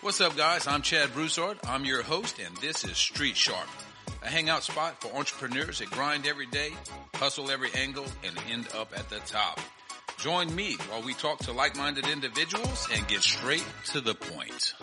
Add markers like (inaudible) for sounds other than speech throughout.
What's up, guys? I'm Chad Broussard. I'm your host, and this is Street Sharp, a hangout spot for entrepreneurs that grind every day, hustle every angle, and end up at the top. Join me while we talk to like-minded individuals and get straight to the point.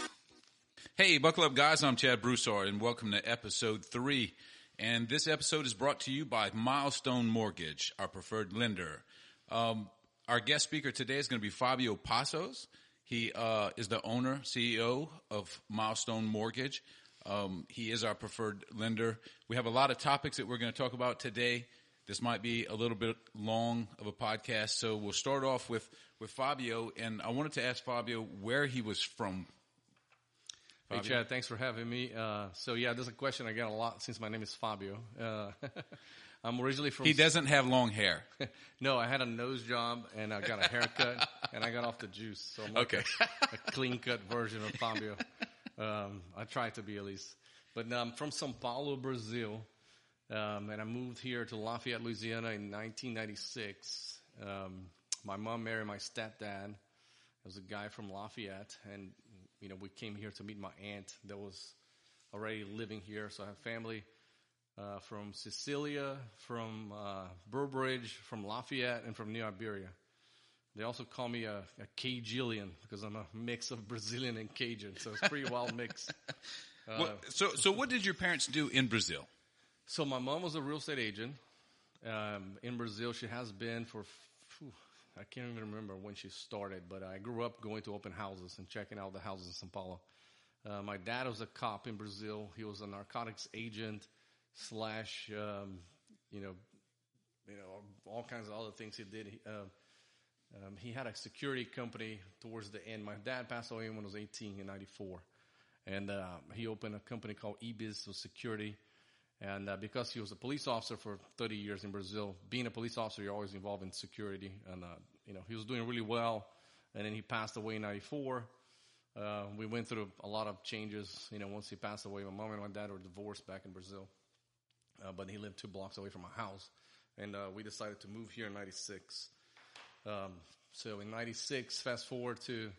Hey, buckle up, guys. I'm Chad Broussard, and welcome to episode three. And this episode is brought to you by Milestone Mortgage, our preferred lender. Um, our guest speaker today is going to be Fabio Passos. He uh, is the owner, CEO of Milestone Mortgage. Um, he is our preferred lender. We have a lot of topics that we're going to talk about today. This might be a little bit long of a podcast, so we'll start off with with Fabio. And I wanted to ask Fabio where he was from. Hey Chad, thanks for having me. Uh, so yeah, there's a question I get a lot since my name is Fabio. Uh, (laughs) I'm originally from. He doesn't have long hair. (laughs) no, I had a nose job and I got a haircut (laughs) and I got off the juice. So I'm like Okay. a, (laughs) a clean cut version of Fabio. Um, I try to be at least. But no, I'm from São Paulo, Brazil, um, and I moved here to Lafayette, Louisiana in 1996. Um, my mom married my stepdad. It was a guy from Lafayette, and you know we came here to meet my aunt that was already living here. So I have family uh, from Cecilia, from uh, Breaux Bridge, from Lafayette, and from New Iberia. They also call me a, a because I'm a mix of Brazilian and Cajun, so it's a pretty wild mix. (laughs) Uh, What- so, so what did your parents do in Brazil? So my mom was a real estate agent um, in Brazil. She has been for phew, I can't even remember when she started, but I grew up going to open houses and checking out the houses in São Paulo. Uh, my dad was a cop in Brazil. He was a narcotics agent slash, um, you know, you know, all kinds of other things he did. He, uh, um, he had a security company towards the end. My dad passed away when I was 18 in 94. And uh, he opened a company called eBiz with security. And uh, because he was a police officer for 30 years in Brazil, being a police officer, you're always involved in security. And, uh, you know, he was doing really well. And then he passed away in 94. Uh, we went through a lot of changes. You know, once he passed away, my mom and my dad were divorced back in Brazil. Uh, but he lived two blocks away from my house. And uh, we decided to move here in 96. Um, so in 96, fast forward to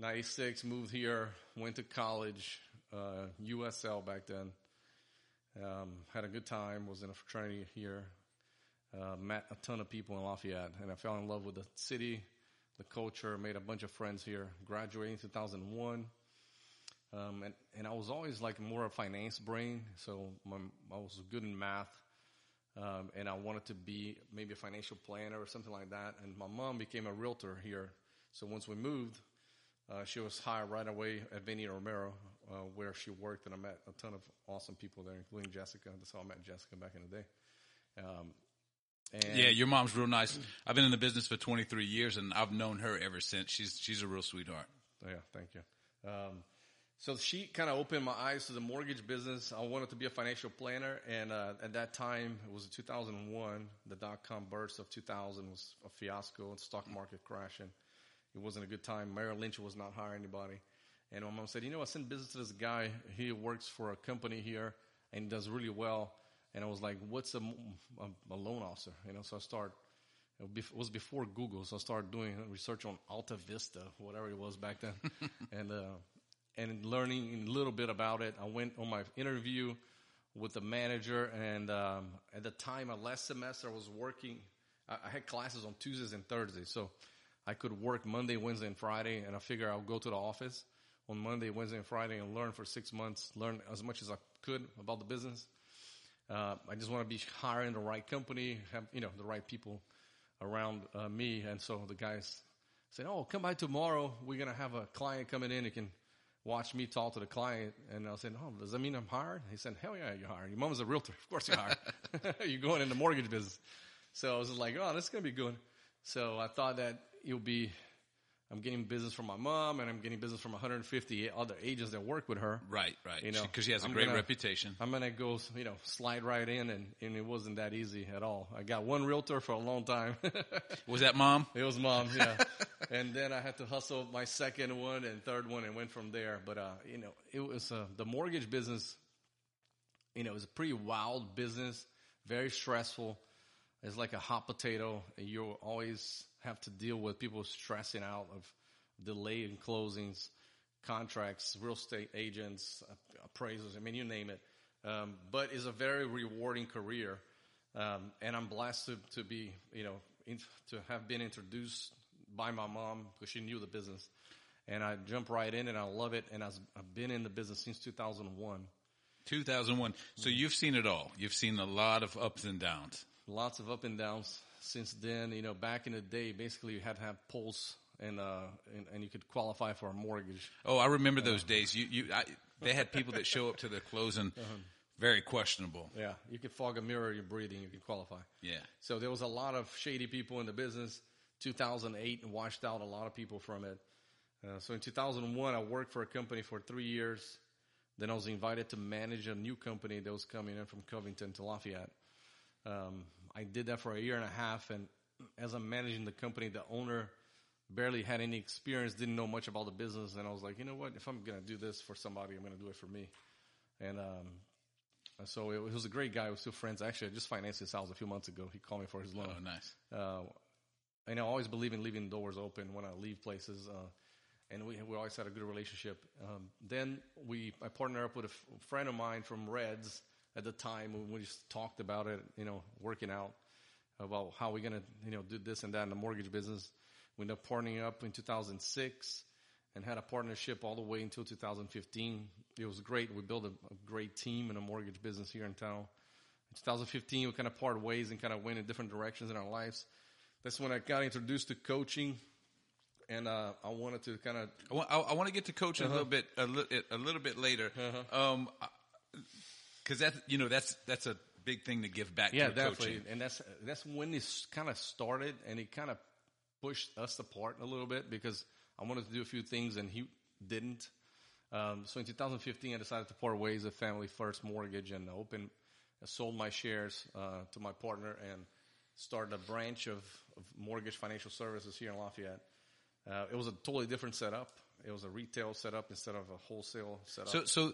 96, moved here, went to college, uh, USL back then. Um, had a good time, was in a fraternity here, uh, met a ton of people in Lafayette, and I fell in love with the city, the culture, made a bunch of friends here, graduated in 2001. Um, and, and I was always like more of a finance brain, so my, I was good in math. Um, and I wanted to be maybe a financial planner or something like that. And my mom became a realtor here. So once we moved, uh, she was hired right away at Van Eaton Romero, uh, where she worked, and I met a ton of awesome people there, including Jessica. That's how I met Jessica back in the day. Um, and Yeah, your mom's real nice. I've been in the business for 23 years, and I've known her ever since. She's she's a real sweetheart. Yeah, thank you. So she kind of opened my eyes to the mortgage business. I wanted to be a financial planner, and uh, at that time, it was 2001. The dot com burst of 2000 was a fiasco, and stock market crashing. It wasn't a good time. Merrill Lynch was not hiring anybody, and my mom said, "You know, I sent business to this guy. He works for a company here and does really well." And I was like, "What's a, a, a loan officer?" You know, so I started it was before Google, so I started doing research on Alta Vista, whatever it was back then, (laughs) and uh, and learning a little bit about it. I went on my interview with the manager, and um, at the time, my last semester, I was working. I, I had classes on Tuesdays and Thursdays, so I could work Monday, Wednesday, and Friday, and I figured I'll go to the office on Monday, Wednesday, and Friday and learn for six months, learn as much as I could about the business. Uh, I just want to be hiring the right company, have you know the right people around uh, me. And so the guys said, "Oh, come by tomorrow. We're gonna have a client coming in. You can watch me talk to the client." And I said, "Oh, does that mean I'm hired?" He said, "Hell yeah, you're hired. Your mom's a realtor. Of course you're hired. (laughs) (laughs) you're going in the mortgage business." So I was like, "Oh, this is gonna be good." So I thought that it would be. I'm getting business from my mom, and I'm getting business from 150 other agents that work with her. Right, right. You know, because she has a I'm great gonna- reputation. I'm gonna go, you know, slide right in, and, and it wasn't that easy at all. I got one realtor for a long time. (laughs) Was that mom? it was mom, yeah. (laughs) and then I had to hustle my second one and third one, and went from there. But uh, you know, it was uh, the mortgage business. You know, it was a pretty wild business, very stressful. It's like a hot potato, and you're always have to deal with people stressing out of delay in closings, contracts, real estate agents, appraisers. I mean, you name it. Um, but it's a very rewarding career. Um, and I'm blessed to, to be, you know, in, to have been introduced by my mom because she knew the business. And I jumped right in and I love it. And I've been in the business since 2001. 2001. So you've seen it all. You've seen a lot of ups and downs. Lots of up and downs since then. You know, back in the day, basically you had to have pulse and, uh, and, and you could qualify for a mortgage. Oh, I remember those days. You, you, I, they had people that show up to the closing very questionable. Yeah. You could fog a mirror, you're breathing, you could qualify. Yeah. So there was a lot of shady people in the business. 2008 and washed out a lot of people from it. Uh, so in 2001, I worked for a company for three years. Then I was invited to manage a new company that was coming in from Covington to Lafayette. Um, I did that for a year and a half, and as I'm managing the company, the owner barely had any experience, didn't know much about the business, and I was like, you know what? If I'm gonna do this for somebody, I'm gonna do it for me. And um, so it was a great guy. We were still friends. Actually, I just financed his house a few months ago. He called me for his loan. Oh, nice. Uh, and I always believe in leaving doors open when I leave places. Uh, and we we always had a good relationship. Um, then we I partnered up with a f- friend of mine from Reds at the time when we just talked about it, you know, working out about how we're gonna you know do this and that in the mortgage business. We ended up partnering up in 2006 and had a partnership all the way until 2015. It was great. We built a, a great team in a mortgage business here in town. In 2015, we kind of parted ways and kind of went in different directions in our lives. That's when I got introduced to coaching and uh, I wanted to kind of I want, I, I want to get to coaching a little bit a, li- a little bit later, um, because that you know that's that's a big thing to give back. yeah to definitely, coaching. and that's that's when this kind of started, and it kind of pushed us apart a little bit because I wanted to do a few things and he didn't. Um, so in 2015, I decided to part ways with Family First Mortgage and open, I sold my shares uh, to my partner and started a branch of, of mortgage financial services here in Lafayette. Uh, it was a totally different setup. It was a retail setup instead of a wholesale setup. So, so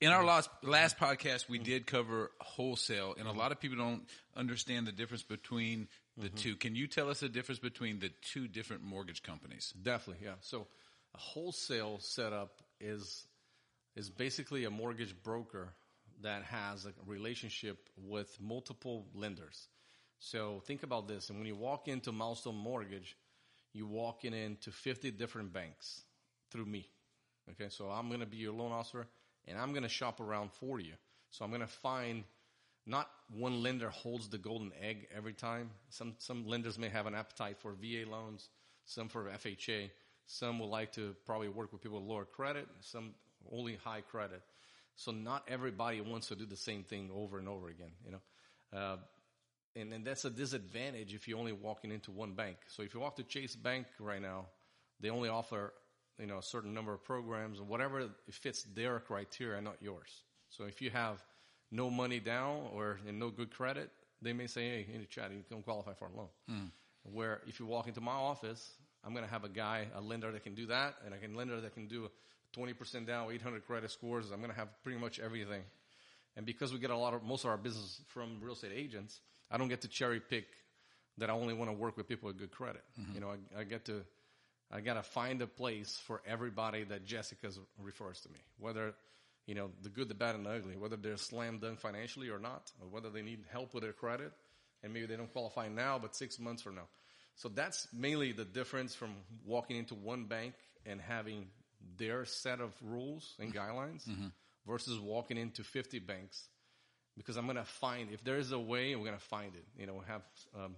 in our last last podcast, we did cover wholesale, and a lot of people don't understand the difference between the mm-hmm. two. Can you tell us the difference between the two different mortgage companies? Definitely, yeah. So a wholesale setup is is basically a mortgage broker that has a relationship with multiple lenders. So think about this, and when you walk into Milestone Mortgage, you walking into 50 different banks through me. Okay, so I'm going to be your loan officer, and I'm going to shop around for you. So I'm going to find not one lender holds the golden egg every time. Some some lenders may have an appetite for VA loans, some for FHA, some would like to probably work with people with lower credit, some only high credit. So not everybody wants to do the same thing over and over again, you know. Uh, and, and that's a disadvantage if you're only walking into one bank. So if you walk to Chase Bank right now, they only offer, you know, a certain number of programs and whatever fits their criteria, not yours. So if you have no money down or and no good credit, they may say, hey, in the chat, you don't qualify for a loan. Hmm. Where if you walk into my office, I'm going to have a guy, a lender that can do that, and a lender that can do 20% down, 800 credit scores. I'm going to have pretty much everything. And because we get a lot of, most of our business from real estate agents, I don't get to cherry pick that I only want to work with people with good credit. Mm-hmm. You know, I, I get to, I got to find a place for everybody that Jessica refers to me, whether, you know, the good, the bad, and the ugly, whether they're slam dunk financially or not, or whether they need help with their credit, and maybe they don't qualify now, but six months from now. So that's mainly the difference from walking into one bank and having their set of rules and guidelines versus walking into 50 banks because I'm going to find if there is a way, we're going to find it. You know, we have um,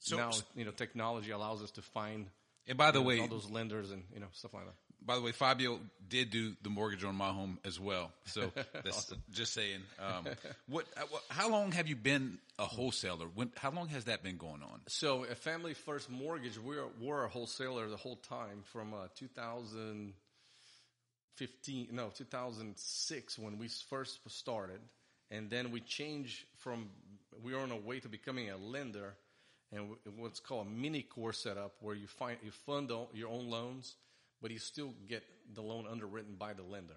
So- now you know technology allows us to find And by the you know, way, all those lenders and you know stuff like that. by the way, Fabio did do the mortgage on my home as well. So (laughs) that's just saying. Um, what, uh. How long have you been a wholesaler? When? How long has that been going on? So a family first mortgage, we were we're a wholesaler the whole time from uh, 2015, no 2006 when we first started, and then we changed from we were on our way to becoming a lender, and what's called a mini core setup where you find you fund all your own loans, but you still get the loan underwritten by the lender.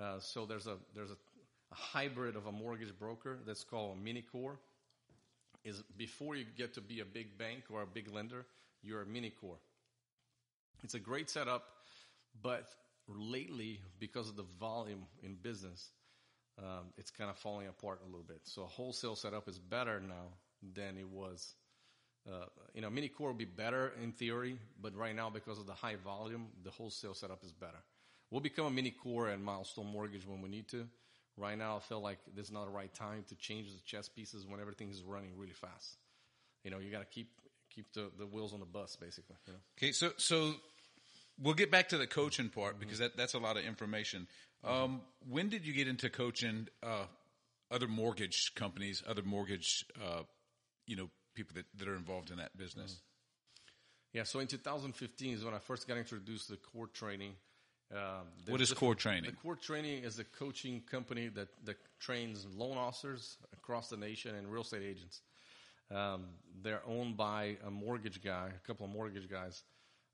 Uh, so there's a there's a, a hybrid of a mortgage broker that's called a mini core is before you get to be a big bank or a big lender, you're a mini core. It's a great setup, but lately, because of the volume in business, um, it's kind of falling apart a little bit. So a wholesale setup is better now than it was. Uh, you know, mini core will be better in theory, but right now because of the high volume, the wholesale setup is better. We'll become a mini core and milestone mortgage when we need to. Right now, I feel like this is not the right time to change the chess pieces when everything is running really fast. You know, you got to keep keep the, the wheels on the bus, basically. You know? Okay, so so we'll get back to the coaching part because that, that's a lot of information. Um, when did you get into coaching uh, other mortgage companies, other mortgage, uh, you know, people that, that are involved in that business? Yeah, so in 2015 is when I first got introduced to the core training. Um, What is the- core training? The Core Training is a coaching company that, that trains loan officers across the nation and real estate agents. Um, they're owned by a mortgage guy, a couple of mortgage guys.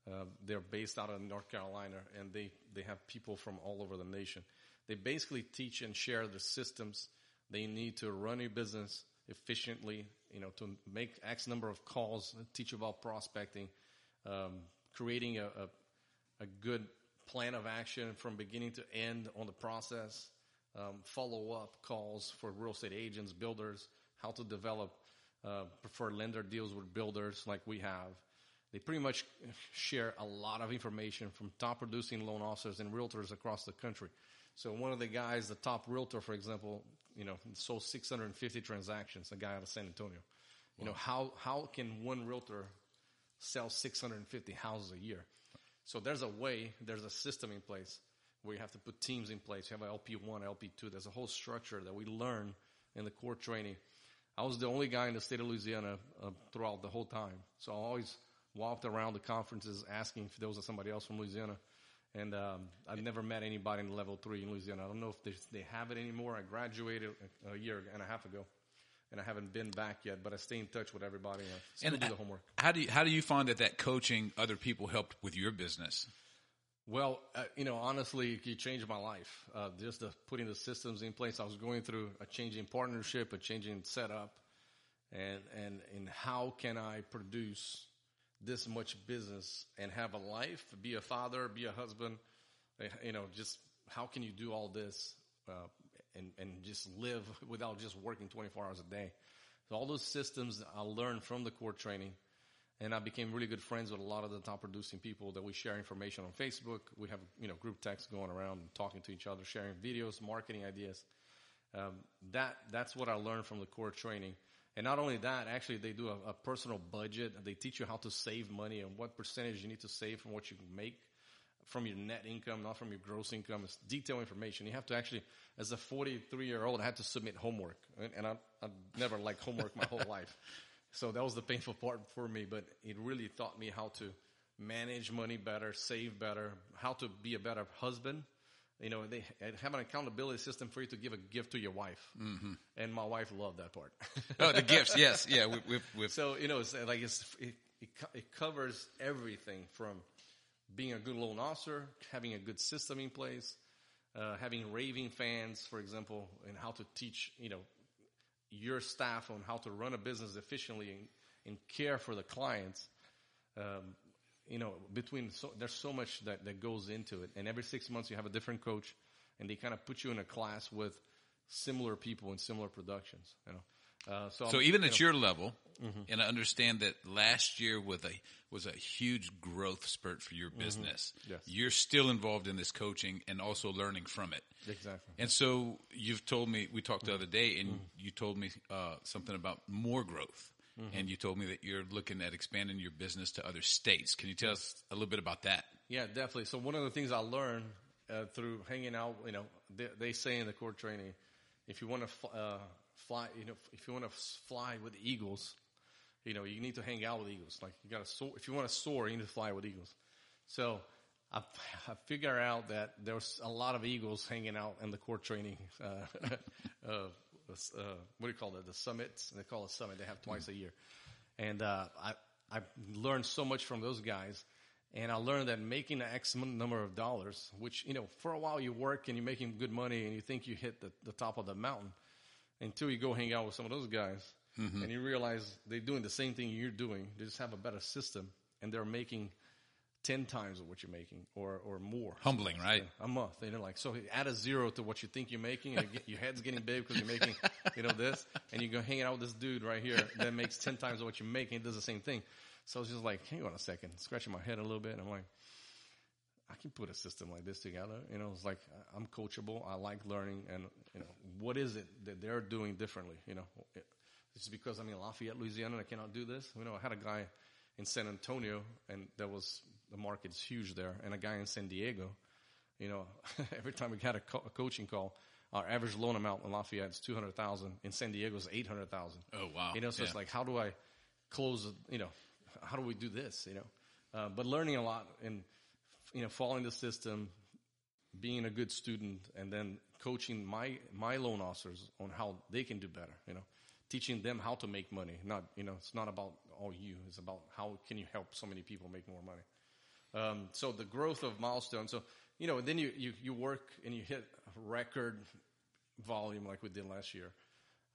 Uh, they're based out of North Carolina, and they, they have people from all over the nation. They basically teach and share the systems they need to run a business efficiently, you know, to make X number of calls, teach about prospecting, um, creating a, a, a good plan of action from beginning to end on the process, um, follow up calls for real estate agents, builders, how to develop uh, preferred lender deals with builders like we have. They pretty much share a lot of information from top producing loan officers and realtors across the country. So one of the guys, the top realtor, for example, you know, sold 650 transactions, a guy out of San Antonio. You know, how, how can one realtor sell 650 houses a year? So there's a way, there's a system in place where you have to put teams in place. You have an LP1, LP2. There's a whole structure that we learn in the core training. I was the only guy in the state of Louisiana uh, throughout the whole time. So I always walked around the conferences asking if there was somebody else from Louisiana. And um, I've never met anybody in level three in Louisiana. I don't know if they, they have it anymore. I graduated a, a year and a half ago, and I haven't been back yet. But I stay in touch with everybody and And do the homework. How do you, how do you find that that coaching other people helped with your business? Well, uh, you know, honestly, it changed my life. Uh, just the putting the systems in place. I was going through a changing partnership, a changing setup, and and and how can I produce this much business and have a life, be a father, be a husband, uh, you know, just how can you do all this uh, and and just live (laughs) without just working 24 hours a day? So all those systems I learned from the core training and I became really good friends with a lot of the top producing people that we share information on Facebook. We have, you know, group texts going around talking to each other, sharing videos, marketing ideas. Um, that, that's what I learned from the core training. And not only that, actually they do a, a personal budget. They teach you how to save money and what percentage you need to save from what you make from your net income, not from your gross income. It's detailed information. You have to actually, as a 43 year old, I had to submit homework. And, and I, I've never liked homework my whole life. (laughs) So that was the painful part for me, but it really taught me how to manage money better, save better, how to be a better husband. You know, they have an accountability system for you to give a gift to your wife. Mm-hmm. And my wife loved that part. Oh, the gifts, (laughs) yes, yeah. We, we've, we've, so, you know, it's like it's, it, it, it covers everything from being a good loan officer, having a good system in place, uh, having raving fans, for example, and how to teach, you know, your staff on how to run a business efficiently and, and care for the clients. Um, you know, between so, there's so much that, that goes into it, and every six months you have a different coach, and they kind of put you in a class with similar people in similar productions. You know, uh, so so even you at know, your level, and I understand that last year with a was a huge growth spurt for your business. Yes. You're still involved in this coaching and also learning from it. exactly. And so you've told me we talked Mm-hmm. the other day, and you told me uh, something about more growth, Mm-hmm. and you told me that you're looking at expanding your business to other states. Can you tell us a little bit about that? Yeah, definitely. So one of the things I learned uh, through hanging out, you know, they, they say in the core training, if you want to fl- uh, fly, you know, if you want to fly with eagles, you know, you need to hang out with eagles. Like you got to soar. If you want to soar, you need to fly with eagles. So I, I figured out that there's a lot of eagles hanging out in the core training. Uh, (laughs) uh, uh, what do you call it? The summits. They call it summit. They have twice a year, and uh, I I learned so much from those guys. And I learned that making an X number of dollars, which, you know, for a while you work and you're making good money and you think you hit the, the top of the mountain until you go hang out with some of those guys and you realize they're doing the same thing you're doing. They just have a better system and they're making ten times of what you're making, or or more. Humbling, right? a month. You know, like so, add a zero to what you think you're making, and you get, your head's getting big because you're making, you know, this, and you go hanging out with this dude right here that makes ten times of what you're making. It does the same thing. So I was just like, hang on a second, scratching my head a little bit, and I'm like, I can put a system like this together. You know, it's like I'm coachable. I like learning, and you know, what is it that they're doing differently? You know, it's because I'm in Lafayette, Louisiana, and I cannot do this. You know, I had a guy in San Antonio, and that was the market's huge there, and a guy in San Diego. You know, (laughs) every time we had a, co- a coaching call, our average loan amount in Lafayette is two hundred thousand. In San Diego is eight hundred thousand. Oh wow! You know, so Yeah. it's like, how do I close? You know, how do we do this? You know, uh, but learning a lot and you know, following the system, being a good student, and then coaching my my loan officers on how they can do better. You know, teaching them how to make money. Not you know, it's not about all you. It's about how can you help so many people make more money. Um, so the growth of milestone. So you know, then you, you you work and you hit record volume like we did last year.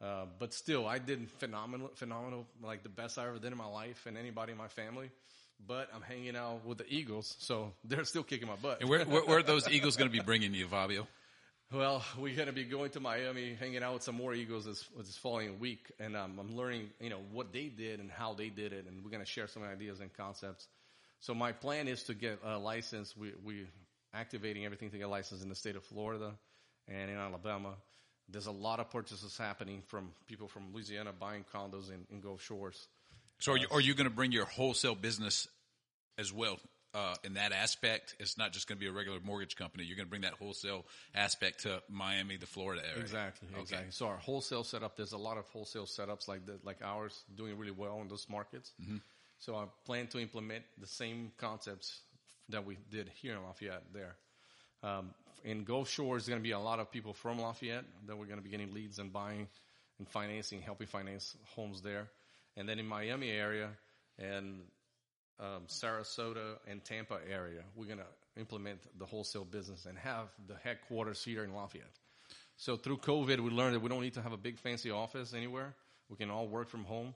Uh, but still, I did phenomenal, phenomenal, like the best I ever did in my life and anybody in my family. But I'm hanging out with the Eagles, so (laughs) they're still kicking my butt. And where, where, where are those Eagles going to be bringing you, Fabio? Well, we're going to be going to Miami, hanging out with some more Eagles this, this following week, and um, I'm learning, you know, what they did and how they did it, and we're going to share some ideas and concepts. So my plan is to get a license. We we activating everything to get a license in the state of Florida and in Alabama. There's a lot of purchases happening from people from Louisiana buying condos in, in Gulf Shores. So are you, are you going to bring your wholesale business as well uh, in that aspect? It's not just going to be a regular mortgage company. You're going to bring that wholesale aspect to Miami, the Florida area. Exactly, Okay. exactly. So our wholesale setup, there's a lot of wholesale setups like the, like ours doing really well in those markets. So I plan to implement the same concepts that we did here in Lafayette there. Um, in Gulf Shores, there's going to be a lot of people from Lafayette that we're going to be getting leads and buying and financing, helping finance homes there. And then in Miami area and um, Sarasota and Tampa area, we're going to implement the wholesale business and have the headquarters here in Lafayette. So through COVID, we learned that we don't need to have a big fancy office anywhere. We can all work from home.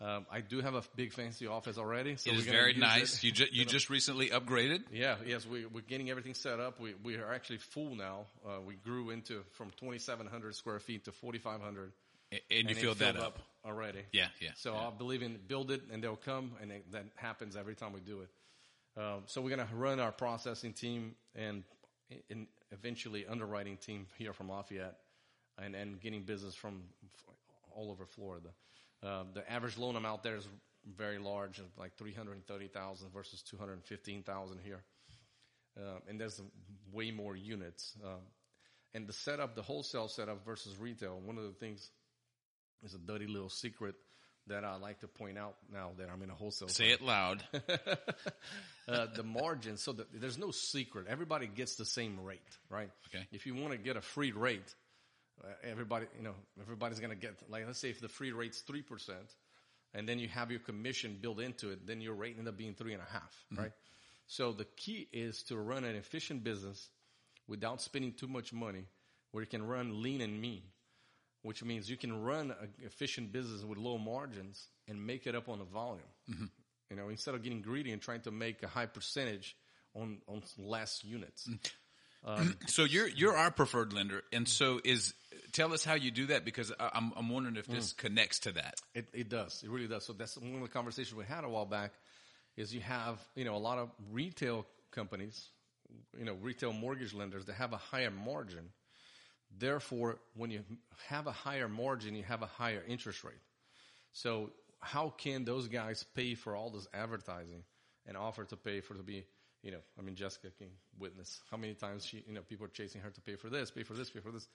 Um, I do have a big fancy office already. So It is very nice. it. You, ju- you (laughs) just recently upgraded. Yeah, yes, we, we're getting everything set up. We, we are actually full now. Uh, we grew into from 2,700 square feet to 4,500. And, and you filled that filled up. already. Yeah, yeah, So yeah. I believe in build it and they'll come, and it, that happens every time we do it. Um, so we're gonna run our processing team and, and eventually underwriting team here from Lafayette, and and getting business from all over Florida. Uh, the average loan amount there is very large, like three hundred thirty thousand versus two hundred fifteen thousand here, uh, and there's way more units. Um, and the setup, the wholesale setup versus retail, one of the things is a dirty little secret that I like to point out now that I'm in a wholesale. Say it loud. (laughs) uh, the margin. So the, there's no secret. Everybody gets the same rate, right? Okay. If you want to get a free rate, uh, Uh, everybody, you know, everybody's going to get, like, let's say if the free rate's 3%, and then you have your commission built into it, then your rate end up being three and a half, mm-hmm. right? So the key is to run an efficient business without spending too much money where you can run lean and mean, which means you can run an efficient business with low margins and make it up on the volume. Mm-hmm. You know, instead of getting greedy and trying to make a high percentage on, on less units. Mm-hmm. Um, (clears throat) so you're you're our preferred lender, and so is tell us how you do that because I'm I'm wondering if this mm. connects to that. It, it does. It really does. So that's one of the conversations we had a while back is you have, you know, a lot of retail companies, you know, retail mortgage lenders that have a higher margin. Therefore, when you have a higher margin, you have a higher interest rate. So how can those guys pay for all this advertising and offer to pay for to be, you know, I mean, Jessica can witness how many times she, you know, people are chasing her to pay for this, pay for this, pay for this.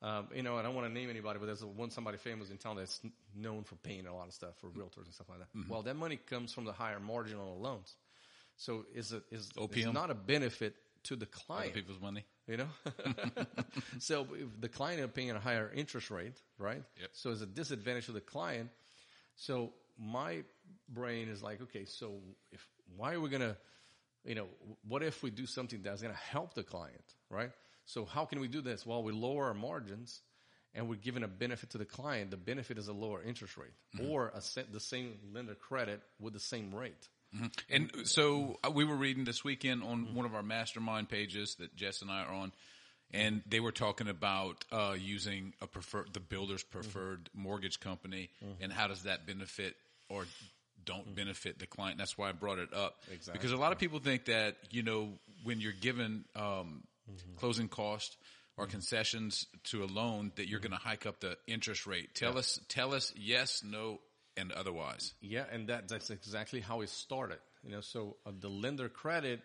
Um, you know, I don't want to name anybody, but there's one somebody famous in town that's known for paying a lot of stuff for realtors and stuff like that. Well, that money comes from the higher margin on the loans. So is it is it's not a benefit to the Other client people's money. you know (laughs) so if the client is paying a higher interest rate right Yep. so it's a disadvantage to the client so my brain is like okay so if why are we gonna you know what if we do something that's gonna help the client right? So how can we do this? Well we lower our margins and we're giving a benefit to the client. The benefit is a lower interest rate mm-hmm. or a set, the same lender credit with the same rate. Mm-hmm. And so uh, we were reading this weekend on mm-hmm. one of our mastermind pages that Jess and I are on, and they were talking about uh, using a preferred, the builder's preferred mortgage company, and how does that benefit or don't benefit the client. That's why I brought it up Exactly. because a lot of people think that you know when you're given um, closing cost or concessions to a loan that you're going to hike up the interest rate. Tell us, tell us, yes, no, and otherwise. Yeah, and that that's exactly how it started. You know, so uh, the lender credit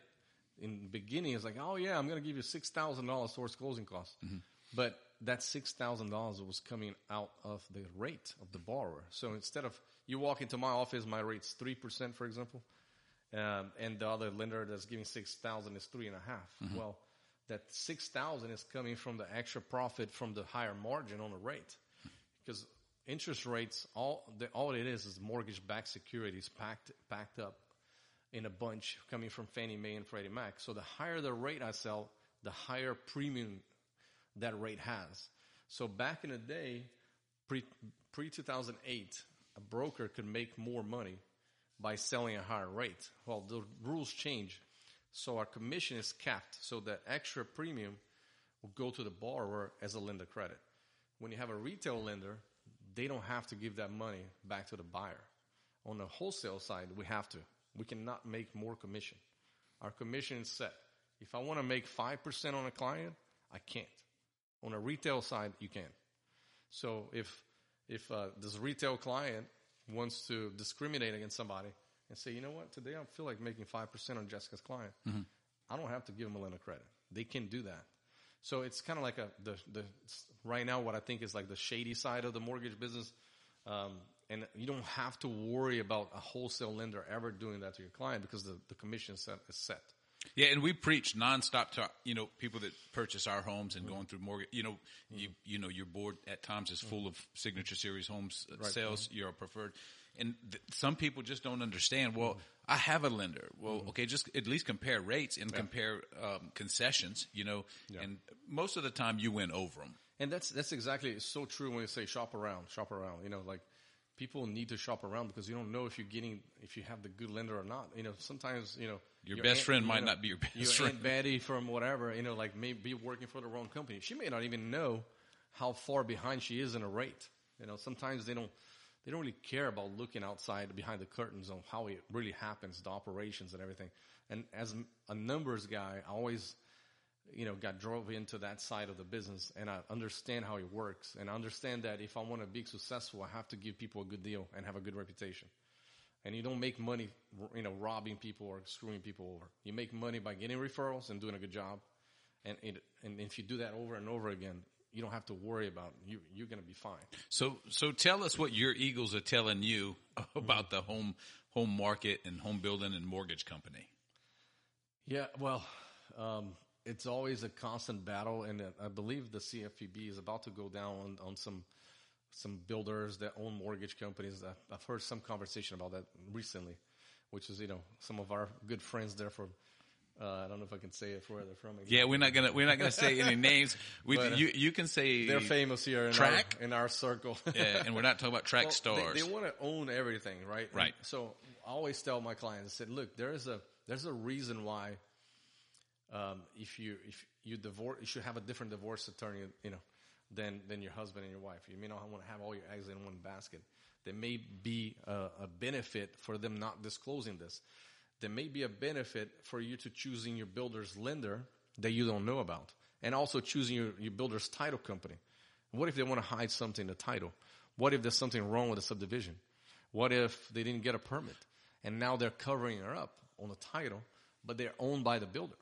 in the beginning is like, oh yeah, I'm going to give you six thousand dollars towards closing costs, but that six thousand dollars was coming out of the rate of the borrower. So instead of you walk into my office, my rate's three percent, for example, um, and the other lender that's giving six thousand is three and a half. Well, that six thousand is coming from the extra profit from the higher margin on the rate, because interest rates all the, all it is is mortgage-backed securities packed packed up in a bunch coming from Fannie Mae and Freddie Mac. So the higher the rate I sell, the higher premium that rate has. So back in the day, pre pre 2008, a broker could make more money by selling a higher rate. Well, the rules change, so our commission is capped. So that extra premium will go to the borrower as a lender credit. When you have a retail lender, they don't have to give that money back to the buyer. On the wholesale side, we have to. We cannot make more commission. Our commission is set. If I want to make 5% on a client, I can't. On a retail side, you can. So if, if uh, this retail client wants to discriminate against somebody and say, you know what, today I feel like making 5% on Jessica's client, I don't have to give them a lender credit. They can do that. So it's kind of like a, the, the, right now what I think is like the shady side of the mortgage business. Um, and you don't have to worry about a wholesale lender ever doing that to your client because the, the commission set is set. Yeah, and we preach nonstop to you know people that purchase our homes and going through mortgage. You know, you you know your board at times is full of signature series homes uh, sales. You're preferred, and th- some people just don't understand. Well, I have a lender. Well, okay, just at least compare rates and compare um, concessions. You know, and most of the time you win over them. And that's that's exactly it's so true when you say shop around, shop around. You know, like people need to shop around because you don't know if you're getting if you have the good lender or not. You know, sometimes you know Your best friend might not be your best your friend. Aunt Betty from whatever. You know, like may be working for the wrong company. She may not even know how far behind she is in a rate. You know, sometimes they don't they don't really care about looking outside behind the curtains on how it really happens, the operations and everything. And as a numbers guy, I always you know, got drove into that side of the business and I understand how it works and I understand that if I want to be successful, I have to give people a good deal and have a good reputation. And you don't make money, you know, robbing people or screwing people over. You make money by getting referrals and doing a good job. And, it, and if you do that over and over again, you don't have to worry about you. You're going to be fine. So, so tell us what your Eagles are telling you (laughs) about the home home market and home building and mortgage company. Yeah, well, um, it's always a constant battle, and I believe the CFPB is about to go down on, on some some builders that own mortgage companies. I've, I've heard some conversation about that recently, which is you know some of our good friends there from. Uh, I don't know if I can say it where they're from. Again. Yeah, we're not gonna we're not gonna say any (laughs) names. We But, uh, you you can say they're famous here in Track? our, in our circle. (laughs) Yeah, and we're not talking about track Well, stars. They, they want to own everything, right? And Right. so I always tell my clients, I said, look, there is a there's a reason why um, if you if you divorce, you should have a different divorce attorney, you know, than than your husband and your wife. You may not want to have all your eggs in one basket. There may be a, a benefit for them not disclosing this. There may be a benefit for you to choosing your builder's lender that you don't know about, and also choosing your, your builder's title company. What if they want to hide something in the title? What if there's something wrong with the subdivision? What if they didn't get a permit and now they're covering her up on the title, but they're owned by the builder?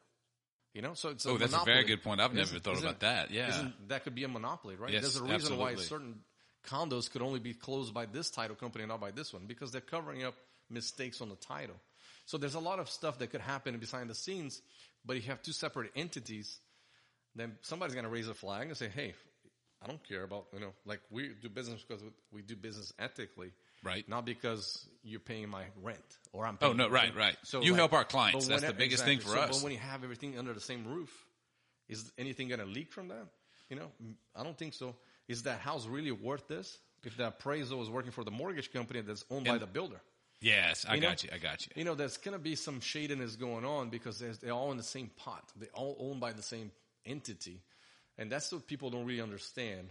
You know, so it's Oh, that's a very good point. I've never Isn't- thought isn't- about that. Yeah. isn't- that could be a monopoly, right? Yes, There's a reason why certain condos could only be closed by this title company and not by this one because they're covering up mistakes on the title. So there's a lot of stuff that could happen behind the scenes, but if you have two separate entities, then somebody's going to raise a flag and say, "Hey, I don't care about you know, like we do business because we do business ethically, Right. Not because you're paying my rent or I'm. Oh, paying. Oh, no, right, rent. right. So You like- help our clients. That's the biggest thing for So, us. But when you have everything under the same roof, is anything going to leak from that? You know, I don't think so. Is that house really worth this? If the appraisal is working for the mortgage company that's owned by the builder, Yes, I You know? got you. I got you. You know, there's going to be some shadiness going on because they're all in the same pot. They're all owned by the same entity. And that's what people don't really understand.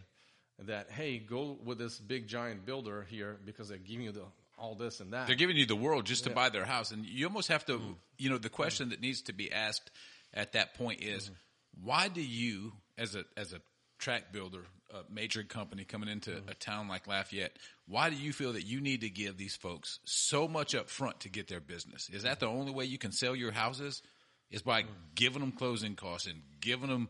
That, hey, go with this big giant builder here because they're giving you the, all this and that. They're giving you the world just to buy their house, and you almost have to. Mm-hmm. You know, the question mm-hmm. that needs to be asked at that point is, mm-hmm. why do you, as a as a track builder, a major company coming into a town like Lafayette, why do you feel that you need to give these folks so much up front to get their business? Is that the only way you can sell your houses? Is by giving them closing costs and giving them.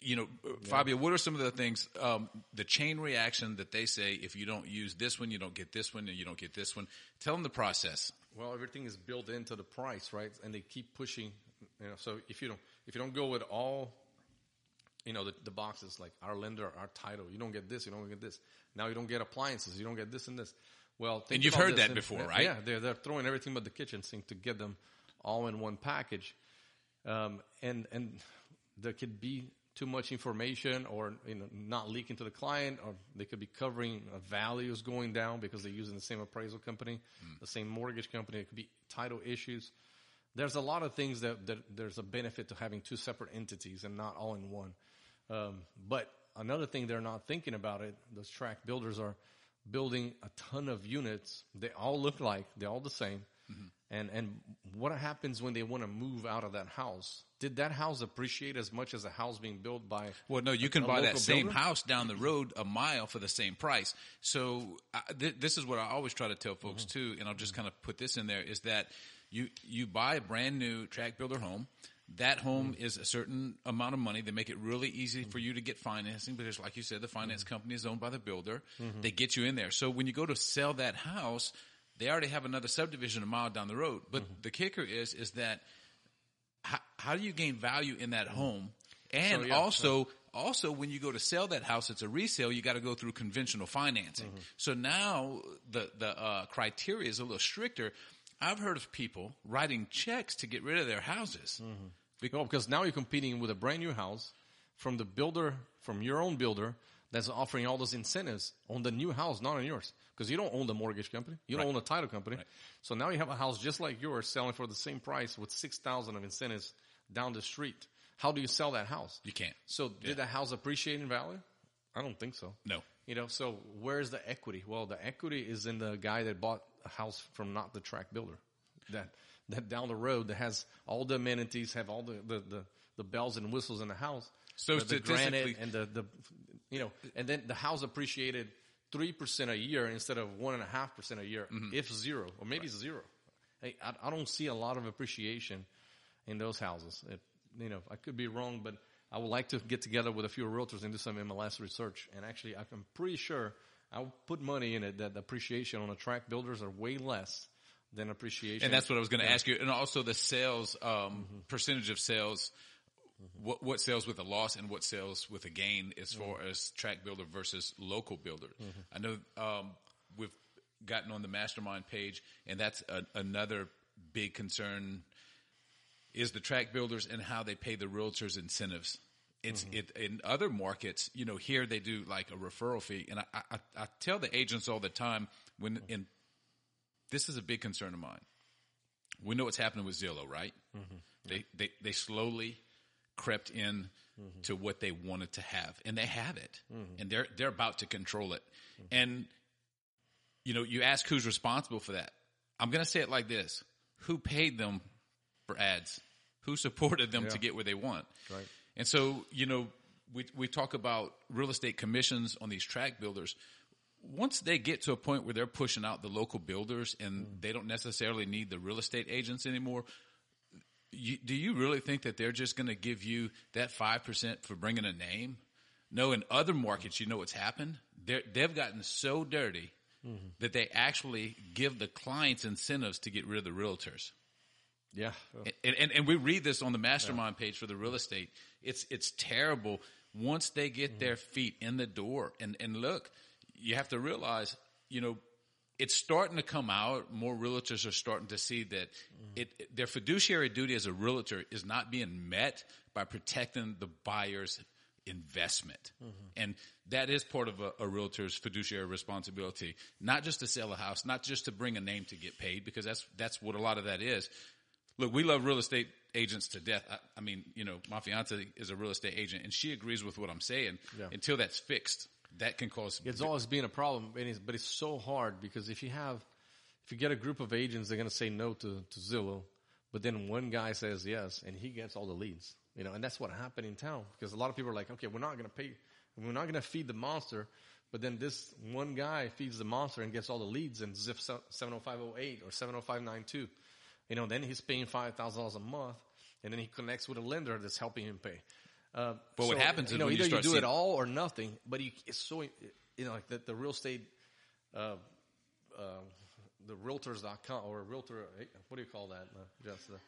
You know, Fabio, what are some of the things, um, the chain reaction that they say if you don't use this one, you don't get this one, and you don't get this one? Tell them the process. Well, everything is built into the price, right? And they keep pushing. You know, so if you don't if you don't go with all, you know, the, the boxes like our lender, our title, you don't get this, you don't get this. Now you don't get appliances, you don't get this and this. Well, And you've heard that before, yeah, right? Yeah, they're they're throwing everything but the kitchen sink to get them all in one package, um, and and there could be too much information or you know not leaking to the client or they could be covering uh, values going down because they're using the same appraisal company the same mortgage company. It could be title issues. There's a lot of things that, that there's a benefit to having two separate entities and not all in one. Um, but another thing they're not thinking about it those track builders are building a ton of units. They all look like they're all the same. And and what happens when they want to move out of that house? Did that house appreciate as much as a house being built by? Well, no, you can a buy that same builder? house down the road a mile for the same price. So th- this is what I always try to tell folks Mm-hmm. too, and I'll just kind of put this in there: is that you you buy a brand new track builder home. That home Mm-hmm. is a certain amount of money. They make it really easy for you to get financing because, like you said, the finance Mm-hmm. company is owned by the builder. They get you in there. So when you go to sell that house, they already have another subdivision a mile down the road. But Mm-hmm. the kicker is is that how, how do you gain value in that home? And So, yeah, also, also when you go to sell that house, it's a resale. You got to go through conventional financing. Mm-hmm. So now the the uh, criteria is a little stricter. I've heard of people writing checks to get rid of their houses. No, because now you're competing with a brand new house from the builder, from your own builder that's offering all those incentives on the new house, not on yours. Because you don't own the mortgage company, you don't Right. own the title company. Right. So now you have a house just like yours selling for the same price with six thousand of incentives down the street. How do you sell that house? You can't. So did that house appreciate in value? I don't think so. No. You know, so where's the equity? Well, the equity is in the guy that bought a house from not the track builder. That that down the road that has all the amenities, have all the the, the, the bells and whistles in the house. So the, the granite statistically- and the, the you know, and then the house appreciated three percent a year instead of one and a half percent a year, Mm-hmm. if zero or maybe zero. Hey, I, I don't see a lot of appreciation in those houses. It, you know, I could be wrong, but I would like to get together with a few realtors and do some MLS research. And actually, I'm pretty sure I'll put money in it that the appreciation on the track builders are way less than appreciation. And that's what I was going to ask you. And also the sales um, percentage of sales. What what sells with a loss and what sells with a gain as far as track builder versus local builder. Mm-hmm. I know um, we've gotten on the mastermind page, and that's a, another big concern is the track builders and how they pay the realtors incentives. It's mm-hmm. it in other markets, you know, here they do like a referral fee, and I I, I tell the agents all the time when mm-hmm. in this is a big concern of mine. We know what's happening with Zillow, right? They, they they slowly crept in mm-hmm. to what they wanted to have, and they have it, mm-hmm. and they're they're about to control it. And you know, you ask who's responsible for that. I'm going to say it like this: Who paid them for ads? Who supported them to get where they want? Right. And so, you know, we we talk about real estate commissions on these track builders. Once they get to a point where they're pushing out the local builders and mm. they don't necessarily need the real estate agents anymore, you, do you really think that they're just going to give you that 5% for bringing a name? No, in other markets, you know what's happened? They're, they've gotten so dirty mm-hmm. that they actually give the clients incentives to get rid of the realtors. yeah. And, and, and we read this on the mastermind page for the real estate. It's, it's terrible once they get mm-hmm. their feet in the door. And, and look, you have to realize, you know, it's starting to come out. More realtors are starting to see that it, it- their fiduciary duty as a realtor is not being met by protecting the buyer's investment. Mm-hmm. And that is part of a, a realtor's fiduciary responsibility, not just to sell a house, not just to bring a name to get paid, because that's, that's what a lot of that is. Look, we love real estate agents to death. I, I mean, you know, my fiance is a real estate agent and she agrees with what I'm saying. Yeah. Until that's fixed, that can cause. It's always been a problem, it's, but it's so hard because if you have, if you get a group of agents, they're going to say no to, to Zillow, but then one guy says yes, and he gets all the leads, you know, and that's what happened in town because a lot of people are like, okay, we're not going to pay, we're not going to feed the monster, but then this one guy feeds the monster and gets all the leads and zip 70508 or 70592, you know, then he's paying $5,000 a month, and then he connects with a lender that's helping him pay. Uh, But what happens you know, you either you, start do it all or nothing, but you, it's so, you know, like the, the real estate, uh, uh, the realtors.com or realtor, what do you call that? Uh, just the,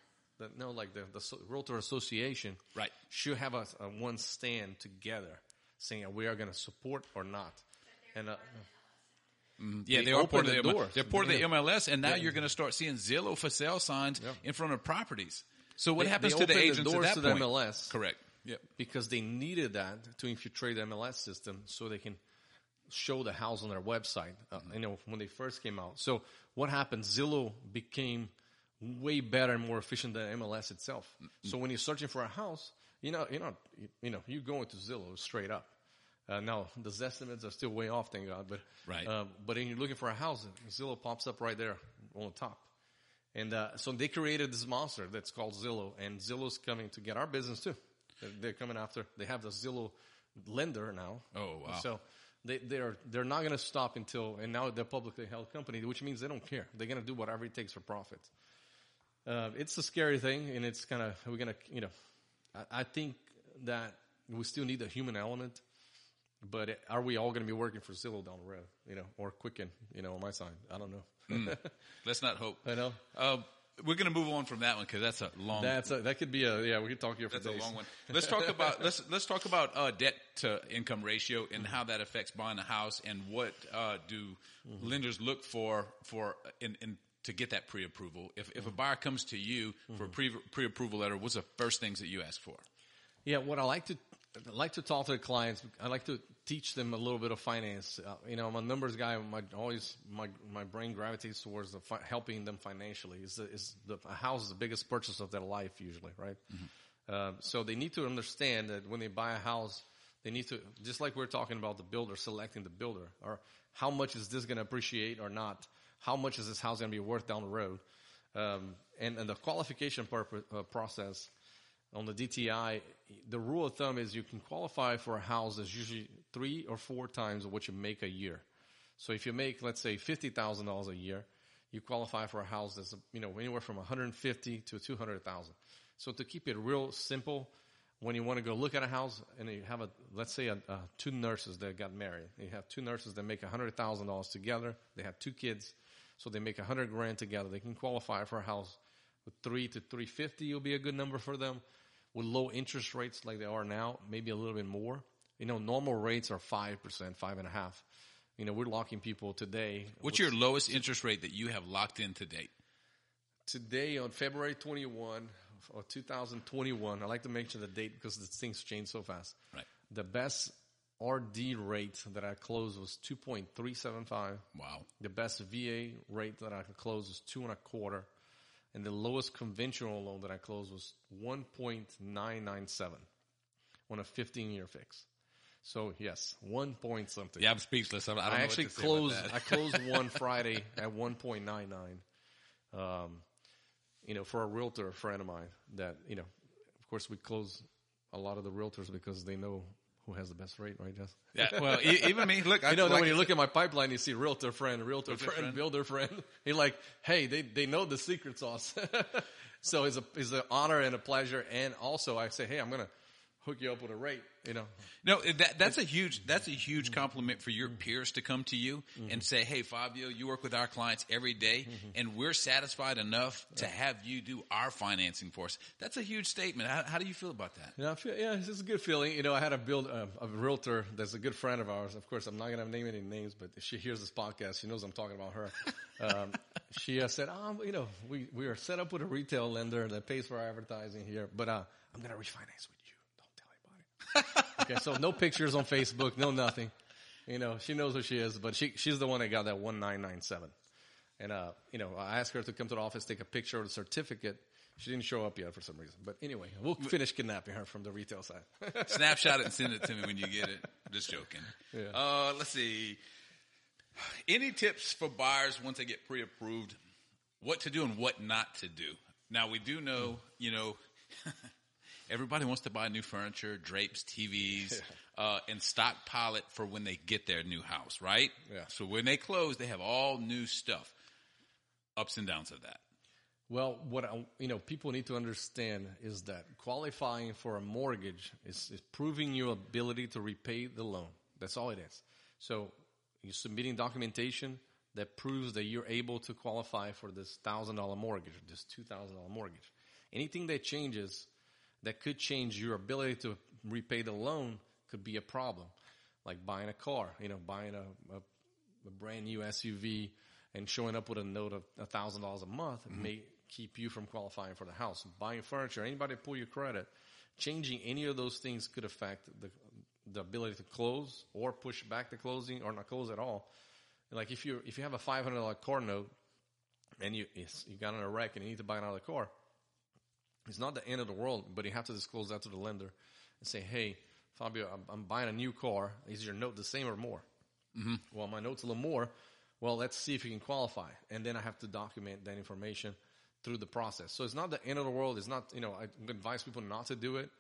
the, no, like the, the so- realtor association. Right. Should have a, a one stand together saying we are going to support or not. And, uh, Yeah, They they, are part of the the. They're part of the MLS, and now Yeah. you're going to start seeing Zillow for sale signs Yeah. in front of properties. So what They- happens they to the the agents doors at to that the point? MLS. Correct. Yep. because they needed that to infiltrate the MLS system so they can show the house on their website. Uh, you know, when they first came out. So what happened? Zillow became way better and more efficient than MLS itself. So when you're searching for a house, you know, you know, you know, you go into Zillow straight up. Uh, now the estimates are still way off, thank God. But Right. uh, but when you're looking for a house, Zillow pops up right there on the top. And uh, so they created this monster that's called Zillow, and Zillow's coming to get our business too. They're, coming after. They have the Zillow lender now. Oh, wow. So they they're they're not going to stop until and now they're a publicly held company, which means they don't care. They're going to do whatever it takes for profit. Uh, it's a scary thing, and it's kind of we're going to you know. I, I think that we still need the human element. But are we all going to be working for Zillow down the road, you know, or Quicken, you know, on my side? I don't know. (laughs) Let's not hope. I know. Uh, we're going to move on from that one because that's a long. That's a, that could be a yeah. We could talk here for That's a long one. Let's talk (laughs) about let's let's talk about uh, debt to income ratio and how that affects buying a house and what uh, do lenders look for for in, in to get that pre-approval. If if a buyer comes to you for a pre pre-approval letter, what's the first things that you ask for? Yeah, what I like to I like to talk to the clients. I like to teach them a little bit of finance. Uh, you know, I'm a numbers guy. My always my my brain gravitates towards the fi- helping them financially. Is the, is the a house is the biggest purchase of their life usually, right? Uh, so they need to understand that when they buy a house, they need to just like we're talking about the builder selecting the builder, or how much is this going to appreciate or not? How much is this house going to be worth down the road? Um, and, and the qualification purpose, uh, process on the DTI, the rule of thumb is you can qualify for a house that's usually three or four times what you make a year. So if you make, let's say, fifty thousand dollars a year, you qualify for a house that's you know anywhere from one hundred fifty to two hundred thousand. So to keep it real simple, when you want to go look at a house and you have a let's say a, a, two nurses that got married, you have two nurses that make hundred thousand dollars together. They have two kids, so they make a hundred grand together. They can qualify for a house with three to three fifty. Will be a good number for them with low interest rates like they are now, maybe a little bit more. You know, normal rates are 5%, five and a half. You know, we're locking people today. What's your lowest interest rate that you have locked in to date? Today on February 21 or 2021, I like to mention the date because the things change so fast. Right. The best RD rate that I closed was 2.375. Wow. The best VA rate that I could close was two and a quarter. And the lowest conventional loan that I closed was 1.997 on a 15 year fix. So yes, one point something. Yeah, I'm speechless. I, I don't know I what actually closed. I closed (laughs) one Friday at 1.99. Um, you know, for a realtor, a friend of mine that you know, of course, we close a lot of the realtors because they know who has the best rate, right, Jess? yeah. Well, e- even me. Look, I You know, like when you look at my pipeline, you see realtor friend, realtor, Realtor friend, friend. builder friend. (laughs) You're like, hey, they, they know the secret sauce. (laughs) so it's a, it's an honor and a pleasure. And also I say, hey, I'm going to hook you up with a rate, you know. No, that, that's a huge that's a huge compliment for your peers to come to you and say, "Hey, Fabio, you work with our clients every day, and we're satisfied enough to have you do our financing for us." That's a huge statement. How, how do you feel about that? Yeah, I feel, yeah, it's a good feeling. You know, I had a build uh, a realtor that's a good friend of ours. Of course, I'm not going to name any names, but if she hears this podcast, she knows I'm talking about her. (laughs) Um, she uh, said, um, you know, we, we are set up with a retail lender that pays for our advertising here, but uh, I'm going to refinance with you. Don't tell anybody. Okay, so no pictures on Facebook, no nothing. You know, she knows who she is, but she she's the one that got that one nine nine seven. And uh, you know, I asked her to come to the office, take a picture of the certificate. She didn't show up yet for some reason. But anyway, we'll finish kidnapping her from the retail side. (laughs) Snapshot it and send it to me when you get it. Just joking. Yeah. Uh, let's see. Any tips for buyers once they get pre-approved? What to do and what not to do. Now we do know, you know, (laughs) everybody wants to buy new furniture, drapes, TVs, (laughs) uh, and stockpile it for when they get their new house, right? Yeah. So when they close, they have all new stuff. Ups and downs of that. Well, what I, you know, people need to understand is that qualifying for a mortgage is, is proving your ability to repay the loan. That's all it is. So you're submitting documentation that proves that you're able to qualify for this thousand dollar mortgage this two thousand dollar mortgage. Anything that changes that could change your ability to repay the loan could be a problem, like buying a car. You know, buying a, a, a brand new SUV and showing up with a note of a thousand dollars a month mm-hmm. may keep you from qualifying for the house. Buying furniture, anybody pull your credit, changing any of those things could affect the the ability to close or push back the closing or not close at all. Like if you if you have a five hundred dollar car note and you you got in a wreck and you need to buy another car, it's not the end of the world, but you have to disclose that to the lender and say, "Hey, Fabio, I'm, I'm buying a new car. Is your note the same or more?" Mm-hmm. Well, my note's a little more. Well, let's see if you can qualify, and then I have to document that information through the process. So it's not the end of the world. It's not you know I advise people not to do it.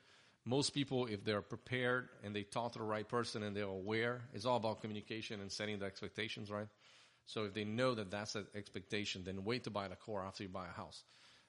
Most people, if they're prepared and they talk to the right person and they're aware, it's all about communication and setting the expectations right. So if they know that that's an expectation, then wait to buy the car after you buy a house.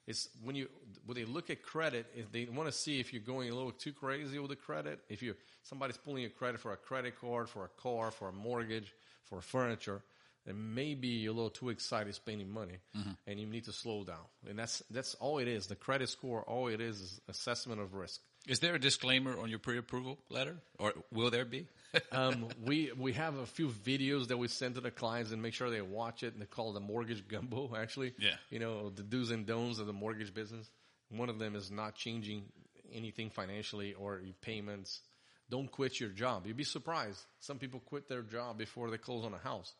It's when you when they look at credit, if they want to see if you're going a little too crazy with the credit, if you somebody's pulling your credit for a credit card, for a car, for a mortgage, for furniture, then maybe you're a little too excited spending money, mm-hmm. and you need to slow down. And that's that's all it is. The credit score, all it is, is assessment of risk. Is there a disclaimer on your pre-approval letter, or will there be? (laughs) um, we we have a few videos that we send to the clients and make sure they watch it. And they call it the mortgage gumbo. (laughs) Actually, Yeah. you know the do's and don'ts of the mortgage business. One of them is not changing anything financially or your payments. Don't quit your job. You'd be surprised. Some people quit their job before they close on a house,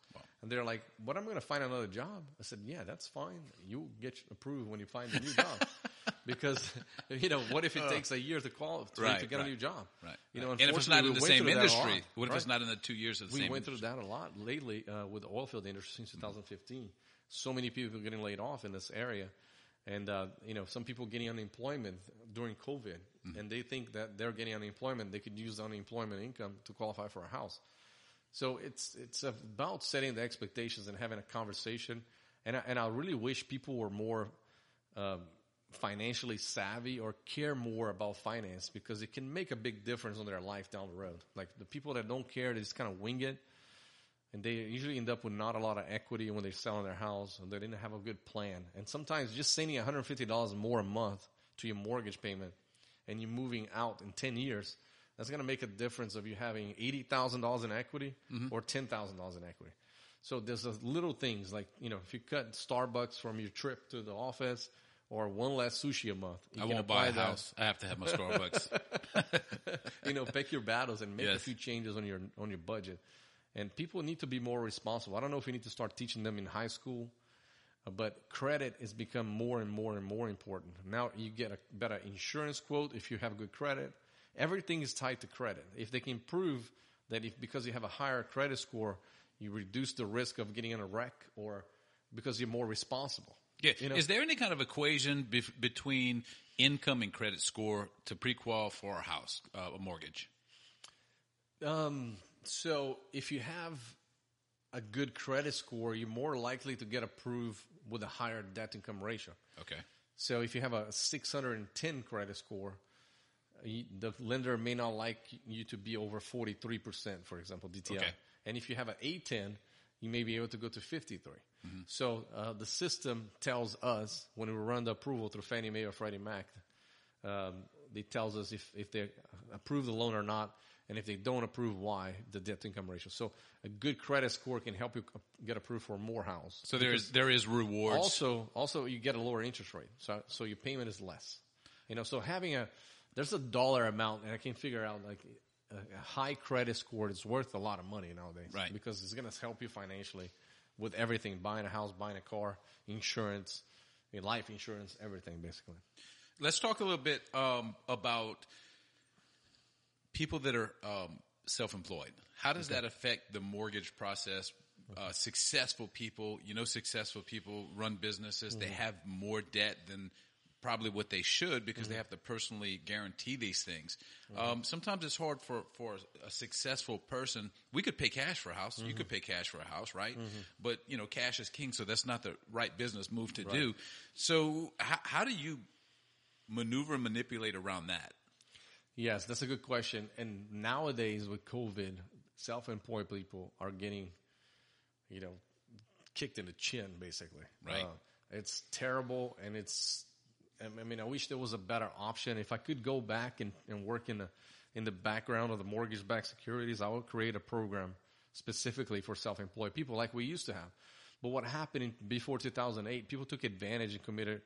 and they're like, "But I'm going to find another job." I said, "Yeah, that's fine. You'll get approved when you find a new job." (laughs) Because you know, what if it takes a year to call to, Right, to get right. a new job? Right. You know, and if it's not in the same went through that a industry, what if it's not in the two years of the We same We went through industry? that a lot lately uh, with the oil field industry since 2015. So many people are getting laid off in this area, and uh, you know some people getting unemployment during COVID, and they think that they're getting unemployment. They could use the unemployment income to qualify for a house. So it's it's about setting the expectations and having a conversation. And I, and I really wish people were more um, financially savvy or care more about finance because it can make a big difference on their life down the road. Like the people that don't care, they just kind of wing it, and they usually end up with not a lot of equity when they're selling their house, and they didn't have a good plan. And sometimes just sending $150 more a month to your mortgage payment, and you're moving out in 10 years. That's going to make a difference of you having eighty thousand dollars in equity mm-hmm. or ten thousand dollars in equity. So there's a little things like you know if you cut Starbucks from your trip to the office or one less sushi a month, you I won't buy a that. house. I have to have my Starbucks. (laughs) you know, pick your battles and make a few changes on your on your budget. And people need to be more responsible. I don't know if you need to start teaching them in high school, but credit has become more and more and more important. Now you get a better insurance quote if you have good credit. Everything is tied to credit. If they can prove that if because you have a higher credit score, you reduce the risk of getting in a wreck or because you're more responsible. Yeah. You know? Is there any kind of equation between income and credit score to pre-qual for a house, uh, a mortgage? Um, so if you have a good credit score, you're more likely to get approved with a higher debt income ratio. Okay. So if you have a 610 credit score, the lender may not like you to be over 43%, for example, DTI. Okay. And if you have an 810, you may be able to go to 53. So uh, the system tells us when we run the approval through Fannie Mae or Freddie Mac, um, it tells us if, if they approve the loan or not, and if they don't approve, why the debt to income ratio. So a good credit score can help you get approved for more house. So there is there is rewards. Also, also you get a lower interest rate, so so your payment is less. You know, so having a there's a dollar amount, and I can figure out like a, high credit score is worth a lot of money nowadays, Right. Because it's going to help you financially with everything: buying a house, buying a car, insurance, life insurance, everything, basically. Let's talk a little bit um, about people that are um, self-employed. How does that affect the mortgage process? Uh, successful people, you know, successful people run businesses. They have more debt than probably what they should because they have to personally guarantee these things. Um, sometimes it's hard for, for a successful person. We could pay cash for a house. You could pay cash for a house, right? But, you know, cash is king. So that's not the right business move to do. So how, how do you maneuver and manipulate around that? Yes, that's a good question. And nowadays with COVID, self-employed people are getting, you know, kicked in the chin, basically. Right. Uh, it's terrible, and it's. I mean, I wish there was a better option. If I could go back and, and work in the in the background of the mortgage-backed securities, I would create a program specifically for self-employed people, like we used to have. But what happened in, before 2008? People took advantage and committed,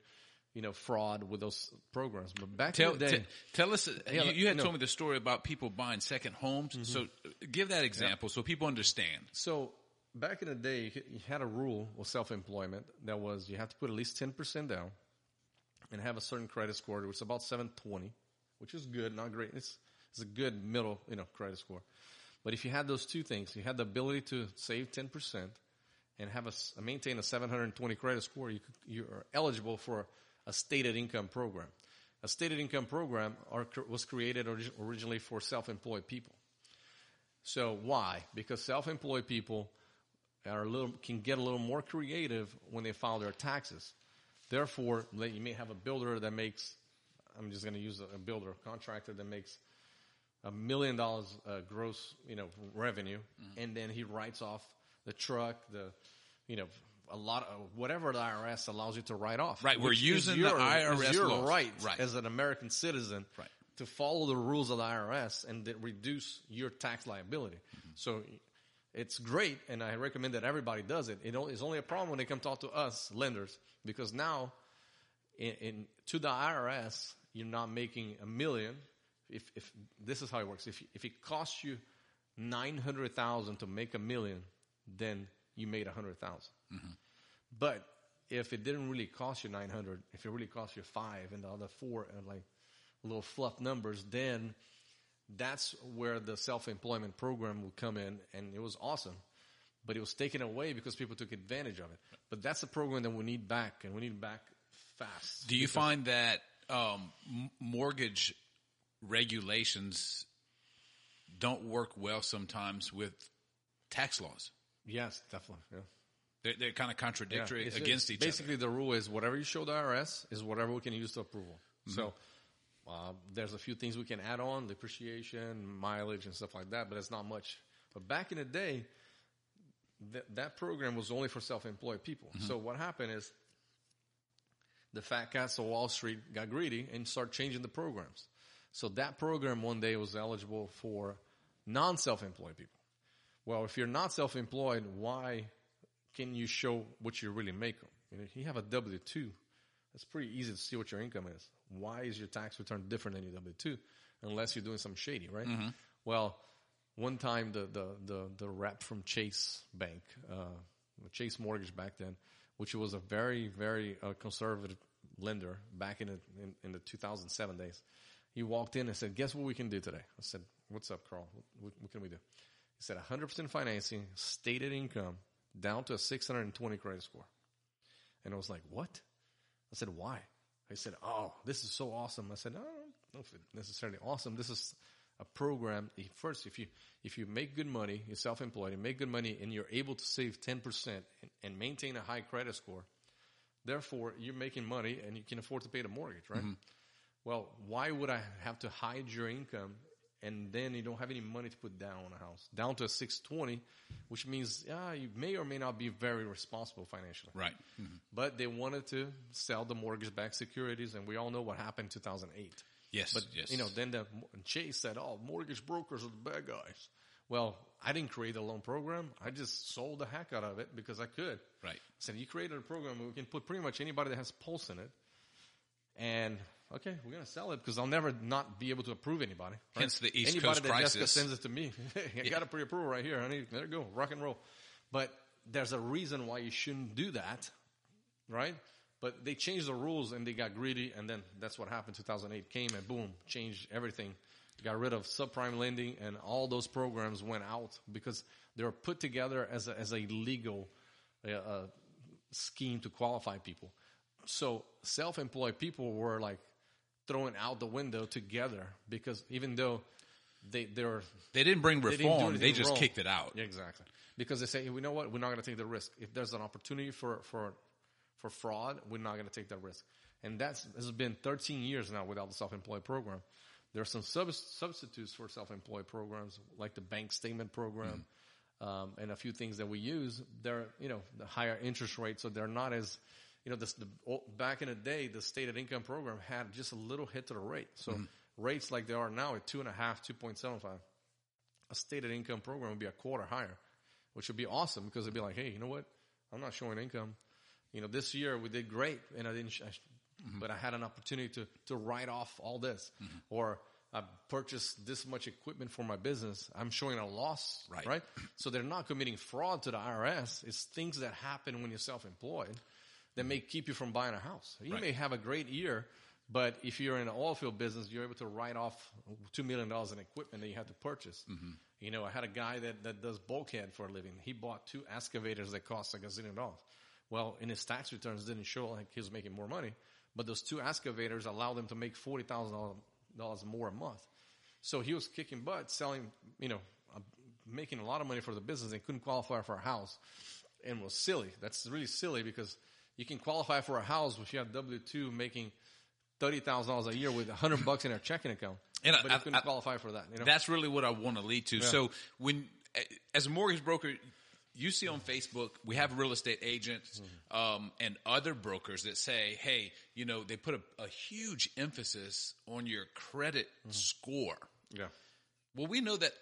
you know, fraud with those programs. But back Tell, in the day, t- tell us, Yeah, you, you had no. told me the story about people buying second homes. So uh, give that example so people understand. So back in the day, you had a rule of self-employment that was you have to put at least ten percent down and have a certain credit score, which is about seven twenty, which is good, not great. It's it's a good middle, you know, credit score. But if you had those two things, you had the ability to save ten percent and have a, maintain a seven hundred twenty credit score, you could, you are eligible for a stated income program. A stated income program are, was created orig- originally for self-employed people. So why? Because self-employed people are a little can get a little more creative when they file their taxes. Therefore, you may have a builder that makes. I'm just going to use a, builder, a contractor that makes a million dollars uh, gross, you know, revenue, and then he writes off the truck, the, you know, a lot of whatever the IRS allows you to write off. Right, we're using the your- IRS is your laws. right, Right. as an American citizen Right. to follow the rules of the IRS and reduce your tax liability. So it's great, and I recommend that everybody does it. It It's only a problem when they come talk to us lenders because now, in, in to the IRS, you're not making a million. If, if this is how it works, if if it costs you nine hundred thousand to make a million, then you made a hundred mm-hmm. But if it didn't really cost you 900, if it really cost you five and the other four are like little fluff numbers, then that's where the self-employment program would come in and it was awesome. But it was taken away because people took advantage of it. But that's a program that we need back and we need back fast. Do you find that um, mortgage regulations don't work well sometimes with tax laws? Yes, definitely. Yeah. They're, they're kind of contradictory It's- against each basically other. Basically, the rule is whatever you show the IRS is whatever we can use to approval. Mm-hmm. So uh, there's a few things we can add on, depreciation, mileage, and stuff like that, but it's not much. But back in the day, that that program was only for self-employed people. Mm-hmm. So what happened is the fat cats of Wall Street got greedy and started changing the programs. So that program one day was eligible for non-self-employed people. Well, if you're not self-employed, why can you show what you really make? You know, if you have a W two, it's pretty easy to see what your income is. Why is your tax return different than your W two, unless you're doing some shady, right? Well, one time the the the, the rep from Chase Bank, uh, Chase Mortgage back then, which was a very very uh, conservative lender back in the in, in the 2007 days, he walked in and said, "Guess what we can do today?" I said, "What's up, Carl? What, what, what can we do?" He said, "100% financing, stated income, down to a 620 credit score." And I was like, "What?" I said, "Why?" He said, "Oh, this is so awesome." I said, "No, I don't know if it's necessarily awesome. This is a program. First, if you if you make good money, you're self-employed, you make good money, and you're able to save 10% and, and maintain a high credit score, therefore you're making money and you can afford to pay the mortgage, right? Mm-hmm. Well, why would I have to hide your income and then you don't have any money to put down on a house? Down to a 620, which means yeah, you may or may not be very responsible financially. Right. Mm-hmm. But they wanted to sell the mortgage-backed securities, and we all know what happened in 2008. Yes. But yes. you know, then the Chase said, "Oh, mortgage brokers are the bad guys." Well, I didn't create a loan program. I just sold the heck out of it because I could. Right. I said, "You created a program where we can put pretty much anybody that has pulse in it." And okay, we're gonna sell it because I'll never not be able to approve anybody. right? Hence the East anybody Coast that Jessica sends it to me. (laughs) I got a pre-approval right here. honey. there you go, rock and roll. But there's a reason why you shouldn't do that, right? But they changed the rules and they got greedy, and then that's what happened. 2008 came and boom, changed everything. Got rid of subprime lending, and all those programs went out because they were put together as a, as a legal uh, uh, scheme to qualify people. So self-employed people were like thrown out the window together because even though they they're They didn't bring they didn't reform. They anything just wrong. kicked it out. Yeah, exactly. Because they say, you know what, we're not going to take the risk. If there's an opportunity for for for fraud, we're not going to take that risk. And that's has been 13 years now without the self-employed program. There are some sub- substitutes for self-employed programs, like the bank statement program, um, and a few things that we use. They're you know the higher interest rates, so they're not as you know this, the back in the day, the stated income program had just a little hit to the rate. So mm-hmm. rates like they are now at two and a half, two point seven five a stated income program would be a quarter higher, which would be awesome because it'd be like, hey, you know what? I'm not showing income. You know, this year we did great, and I didn't, I sh- mm-hmm. but I had an opportunity to to write off all this, mm-hmm. or I purchased this much equipment for my business. I'm showing a loss, Right. Right. So they're not committing fraud to the IRS. It's things that happen when you're self-employed that may keep you from buying a house. You Right. may have a great year, but if you're in an oil field business, you're able to write off two million dollars in equipment that you had to purchase. You know, I had a guy that, that does bulkhead for a living. He bought two excavators that cost like a zillion dollars. Well, in his tax returns, didn't show like he was making more money, but those two excavators allowed him to make forty thousand dollars more a month. So he was kicking butt, selling, you know, uh, making a lot of money for the business and couldn't qualify for a house and was silly. That's really silly because you can qualify for a house if you have W two making thirty thousand dollars a year with a hundred bucks in a checking account, And I- but you I- couldn't I- qualify for that. You know, That's really what I want to lead to. So when, as a mortgage broker, you see on Facebook, we have real estate agents um, and other brokers that say, "Hey, you know, they put a, a huge emphasis on your credit score." yeah, Well, we know that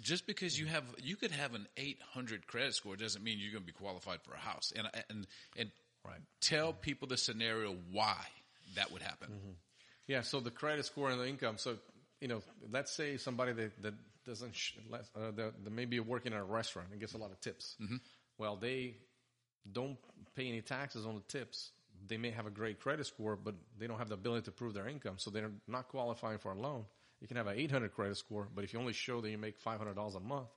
just because you have, you could have an 800 credit score doesn't mean you're going to be qualified for a house. And and and Right. tell people the scenario why that would happen. yeah. So the credit score and the income. So you know, let's say somebody that that doesn't sh- less- uh, that, that maybe working in a restaurant and gets a lot of tips. Well, they don't pay any taxes on the tips. They may have a great credit score, but they don't have the ability to prove their income, so they're not qualifying for a loan. You can have an 800 credit score, but if you only show that you make $500 a month,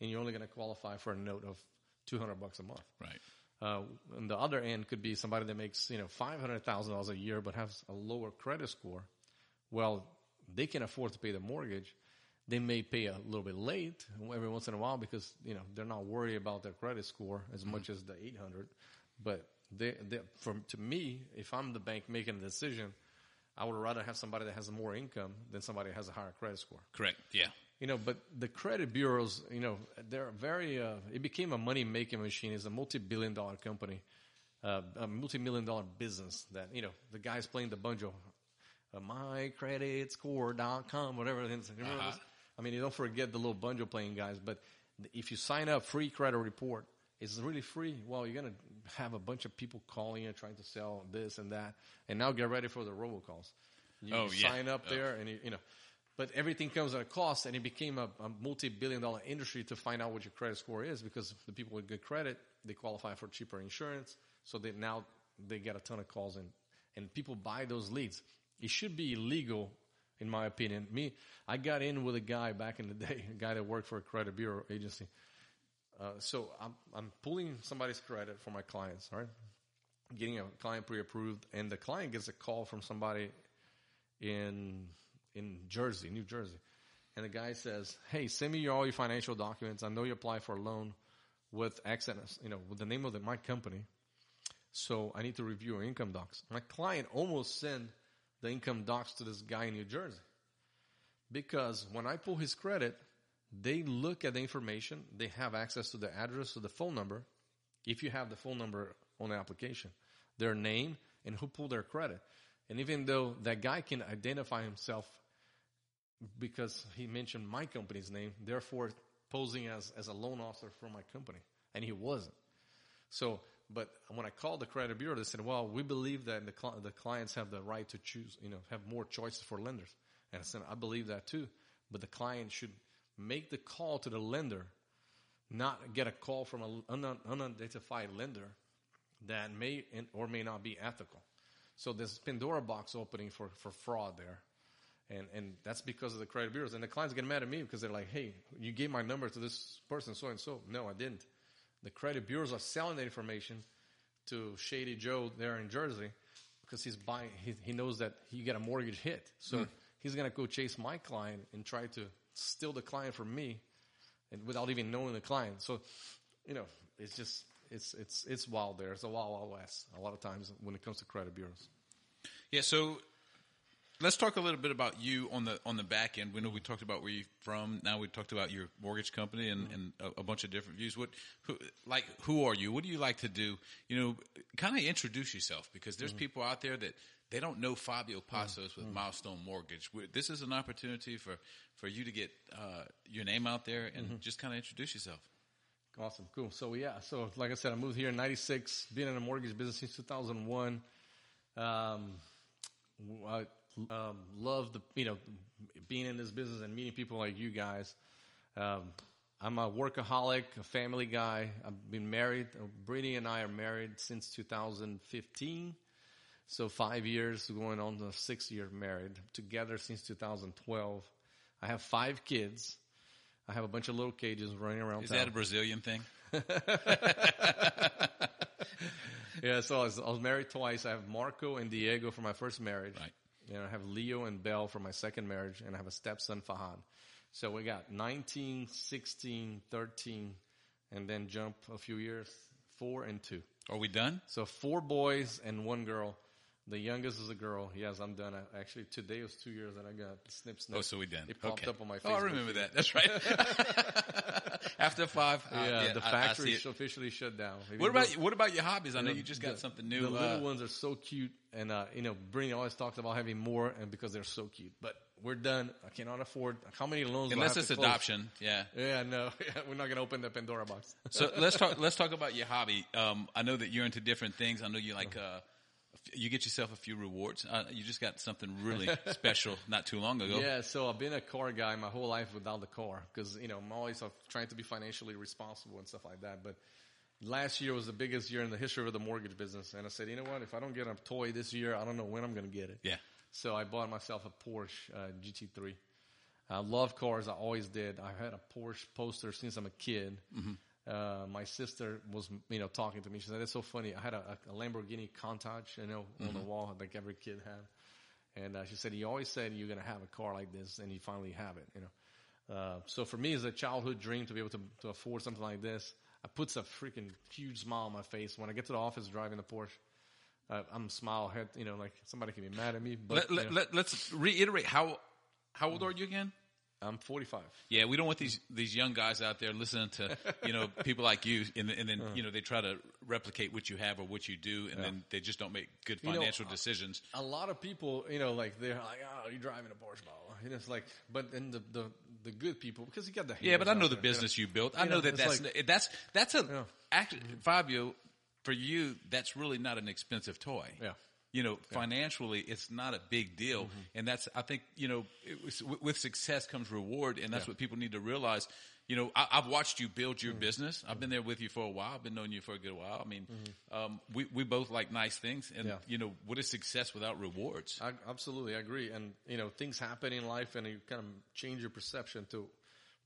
and you're only going to qualify for a note of 200 bucks a month. Right. Uh, on the other end could be somebody that makes, you know, $500,000 a year but has a lower credit score. Well, they can afford to pay the mortgage. They may pay a little bit late every once in a while because, you know, they're not worried about their credit score as much as the 800. But they, they, from, to me, if I'm the bank making a decision, I would rather have somebody that has more income than somebody that has a higher credit score. Correct. Yeah. You know, but the credit bureaus, you know, they're very, uh, it became a money making machine. It's a multi billion dollar company, uh, a multi million dollar business that, you know, the guy's playing the banjo, uh, mycreditscore.com, whatever it is. Remember Uh-huh. I mean, you don't forget the little banjo playing guys, but if you sign up free credit report, it's really free. Well, you're going to have a bunch of people calling you trying to sell this and that. And now get ready for the robocalls. You Oh, yeah. sign up Oh. there and you, you know, but everything comes at a cost, and it became a, a multi-billion dollar industry to find out what your credit score is because the people with good credit they qualify for cheaper insurance, so they now they get a ton of calls and and people buy those leads. It should be illegal, in my opinion. Me, I got in with a guy back in the (laughs) day, a guy that worked for a credit bureau agency. Uh, so I'm I'm pulling somebody's credit for my clients, right Getting a client pre-approved, and the client gets a call from somebody in in Jersey, New Jersey. And the guy says, "Hey, send me your, all your financial documents. I know you apply for a loan with and, you know, with the name of the, my company. So I need to review your income docs." My client almost sent the income docs to this guy in New Jersey because when I pull his credit, they look at the information. They have access to the address or the phone number. If you have the phone number on the application, their name and who pulled their credit. And even though that guy can identify himself because he mentioned my company's name, therefore posing as, as a loan officer for my company. And he wasn't. So But when I called the credit bureau, they said, "Well, we believe that the cli- the clients have the right to choose, you know, have more choices for lenders." And I said, "I believe that too, but the client should make the call to the lender, not get a call from an un- unidentified lender that may or may not be ethical." So there's Pandora box opening for for fraud there. And, and that's because of the credit bureaus. And the clients get mad at me because they're like, hey, you gave my number to this person, so and so. No, I didn't. The credit bureaus are selling that information to Shady Joe there in Jersey because he's buying, he, he knows that he get a mortgage hit. So hmm. he's going to go chase my client and try to steal the client from me and without even knowing the client. So, you know, it's just, it's, it's, it's wild there. It's a wild, wild west a lot of times when it comes to credit bureaus. Yeah, so let's talk a little bit about you on the on the back end. We know we talked about where you're from. Now we talked about your mortgage company and, mm-hmm. and a, a bunch of different views. What, who, like, who are you? What do you like to do? You know, kind of introduce yourself because there's mm-hmm. people out there that they don't know Fabio mm-hmm. Passos with Milestone Mortgage. we this is an opportunity for for you to get uh, your name out there and just kind of introduce yourself. Awesome, cool. So yeah, so like I said, I moved here in '96. Been in the mortgage business since 2001. Um, I um, love the you know being in this business and meeting people like you guys. Um, I'm a workaholic, a family guy. I've been married. Uh, Brittany and I are married since 2015. So five years going on the six year married together since 2012. I have five kids. I have a bunch of little cages running around Is town. that a Brazilian thing? (laughs) Yeah, so I was, I was married twice. I have Marco and Diego for my first marriage. Right. And I have Leo and Belle for my second marriage, and I have a stepson, Fahad. So we got 19, 16, 13, and then jump a few years, four and two. Are we done? So four boys and one girl. The youngest is a girl. Yes, I'm done. I, actually, today was two years that I got snip snip. Oh, so we done. It popped okay. up on my Oh, I remember that. That's right. (laughs) After five. uh, Yeah, the I- I factory officially shut down. What about what about your hobbies? I know you just got the- something new. The little uh, ones are so cute, and uh, you know, Brittany always talks about having more, and because they're so cute. But we're done. I cannot afford. How many loans? do I unless it's adoption. Yeah. Yeah, no, (laughs) we're not gonna open the Pandora box. So (laughs) let's talk. Let's talk about your hobby. Um, I know that you're into different things. I know you like. Uh, you get yourself a few rewards. Uh, you just got something really special (laughs) not too long ago. Yeah, so I've been a car guy my whole life without the car because you know I'm always trying to be financially responsible and stuff like that. But last year was the biggest year in the history of the mortgage business, and I said, you know what? If I don't get a toy this year, I don't know when I'm gonna get it. Yeah. So I bought myself a Porsche uh, GT3. I love cars. I always did. I had a Porsche poster since I'm a kid. Uh, my sister was, you know, talking to me. She said, "It's so funny. I had a, a Lamborghini Countach, you know, on the wall like every kid had." And uh, she said, "You always said you're gonna have a car like this, and you finally have it." You know. Uh, so for me, it's a childhood dream to be able to, to afford something like this. It puts a freaking huge smile on my face when I get to the office driving the Porsche. Uh, I'm smile head, you know, like somebody can be mad at me, but Let, let, you know, let, let's reiterate how how old are you again? I'm 45. Yeah, we don't want these these young guys out there listening to you know (laughs) people like you, and, and then you know they try to replicate what you have or what you do, and then they just don't make good know, financial uh, decisions. a lot of people, you know, like they're like, "Oh, you're driving a Porsche model," and it's like, but then the the, the good people because you got the Yeah, but I know the there, you business you built. I You know, know, that that's like- that's that's a Yeah. actually Fabio for you. That's really not an expensive toy. Yeah. You know, financially, it's not a big deal, Mm-hmm. and that's I think you know it was, with- success comes reward, and that's Yeah. what people need to realize. You know, I, I've watched you build Mm-hmm. your business. I've been there with you for a while. I've been knowing you for a good while. I mean, Mm-hmm. um, we we both like nice things, and Yeah. you know, what is success without rewards? I, absolutely, I agree. And you know, things happen in life, and you kind of change your perception to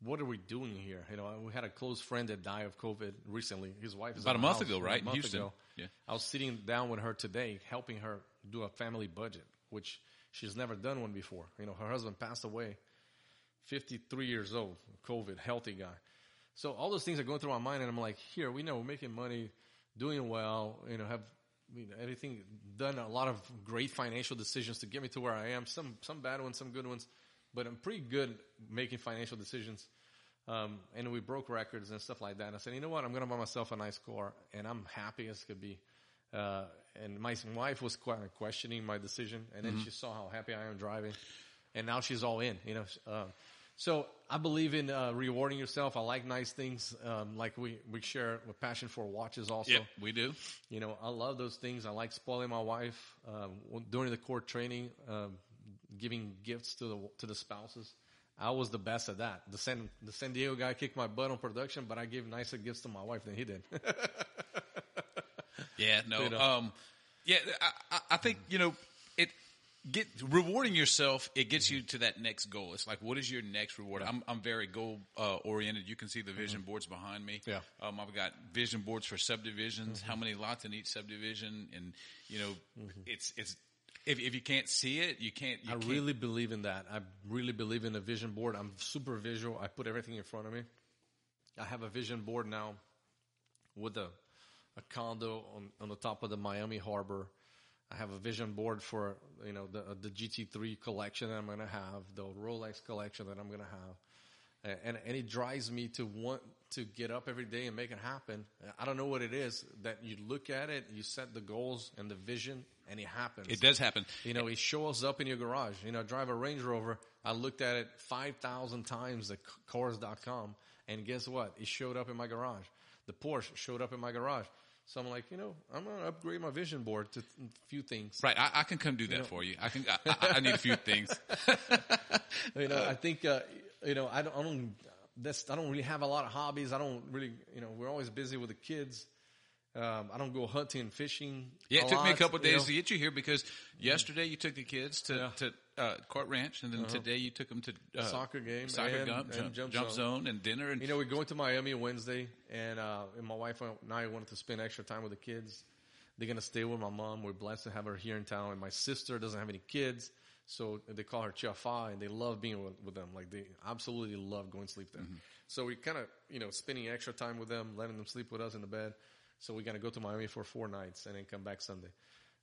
what are we doing here? You know, we had a close friend that died of COVID recently. His wife is About a month house ago, right, A in month Houston. ago. Yeah. I was sitting down with her today, helping her do a family budget, which she's never done one before. You know, her husband passed away, 53 years old, COVID, healthy guy. So all those things are going through my mind, and I'm like, here, we know we're making money, doing well, you know, have you know, everything done a lot of great financial decisions to get me to where I am. Some some bad ones, some good ones, but I'm pretty good making financial decisions. Um, and we broke records and stuff like that. And I said, you know what? I'm going to buy myself a nice car, and I'm happy as could be. Uh, and my wife was quite questioning my decision, and then she saw how happy I am driving, and now she's all in. You know, uh, So I believe in uh, rewarding yourself. I like nice things. Um, like we, we share a passion for watches also. Yep, we do. You know, I love those things. I like spoiling my wife um, during the court training, um, giving gifts to the to the spouses. I was the best at that. The San the San Diego guy kicked my butt on production, but I gave nicer gifts to my wife than he did. yeah, (laughs) no, You know. um, yeah, I, I, I think you know it. Get rewarding yourself. It gets you to that next goal. It's like, what is your next reward? I'm I'm very goal uh, oriented. You can see the vision boards behind me. Yeah. um, I've got vision boards for subdivisions. How many lots in each subdivision? And you know, it's it's if if you can't see it, you can't. You I can't, really believe in that. I really believe in a vision board. I'm super visual. I put everything in front of me. I have a vision board now with a, a condo on, on the top of the Miami Harbor. I have a vision board for you know the uh, the GT3 collection that I'm going to have, the Rolex collection that I'm going to have, and, and and it drives me to want to get up every day and make it happen. I don't know what it is that you look at it, you set the goals and the vision, and it happens. It does happen. You know, it shows up in your garage. You know, I drive a Range Rover. I looked at it 5,000 times at cars.com. And guess what? It showed up in my garage. The Porsche showed up in my garage. So I'm like, you know, I'm going to upgrade my vision board to a few things. Right, I, I can come do that for you. I can. I, I- I need a few things. (laughs) You know, I think, uh, you know, I don't, I don't, that's, I don't really have a lot of hobbies. I don't really, you know, we're always busy with the kids. Um, I don't go hunting fishing. Yeah, it took me a couple days know. to get you here because yesterday you took the kids to Yeah. to uh, Court Ranch, and then today you took them to uh, Soccer game soccer and- gump, and jump, jump jump zone. zone, and dinner. And You know, we're going to Miami Wednesday, and, uh, and my wife and I wanted to spend extra time with the kids. They're gonna stay with my mom. We're blessed to have her here in town, and my sister doesn't have any kids, so they call her Chiafa, and they love being with, with them. Like they absolutely love going to sleep there. So we kind of, you know, spending extra time with them, letting them sleep with us in the bed. So we're gonna go to Miami for four nights and then come back Sunday.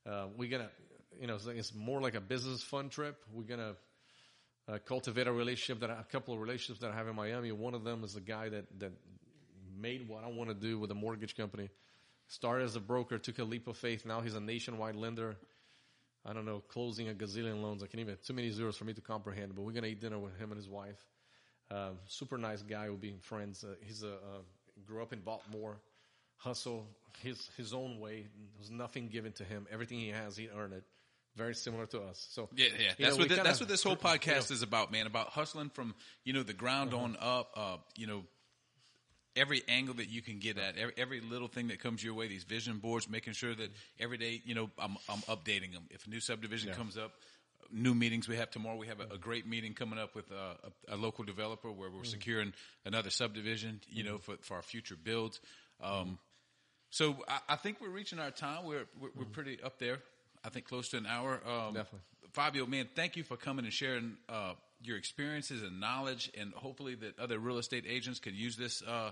Uh, we're gonna, you know, it's, more like a business fun trip. We're gonna uh, cultivate a relationship that I, a couple of relationships that I have in Miami. One of them is the guy that that made what I want to do with a mortgage company. Started as a broker, took a leap of faith. Now he's a nationwide lender. I don't know, closing a gazillion loans. I can't even too many zeros for me to comprehend. But we're gonna eat dinner with him and his wife. Um, super nice guy. We'll be friends. Uh, he's a uh, grew up in Baltimore. Hustle his his own way. There's nothing given to him. Everything he has, he earned it. Very similar to us. So yeah, yeah, that's know, what thi- kinda- that's what this whole (laughs) you know, podcast is about, man. About hustling from you know the ground Uh-huh. on up. Uh, you know. Every angle that you can get at, every, every little thing that comes your way, these vision boards, making sure that every day, you know, I'm, I'm updating them. If a new subdivision Yeah. comes up, new meetings we have tomorrow. We have a, a great meeting coming up with uh, a, a local developer where we're securing another subdivision, you know, for, for our future builds. Um, so I, I think we're reaching our time. We're, we're, we're pretty up there. I think close to an hour. Um, Definitely. Fabio, man, thank you for coming and sharing uh, your experiences and knowledge, and hopefully that other real estate agents could use this uh,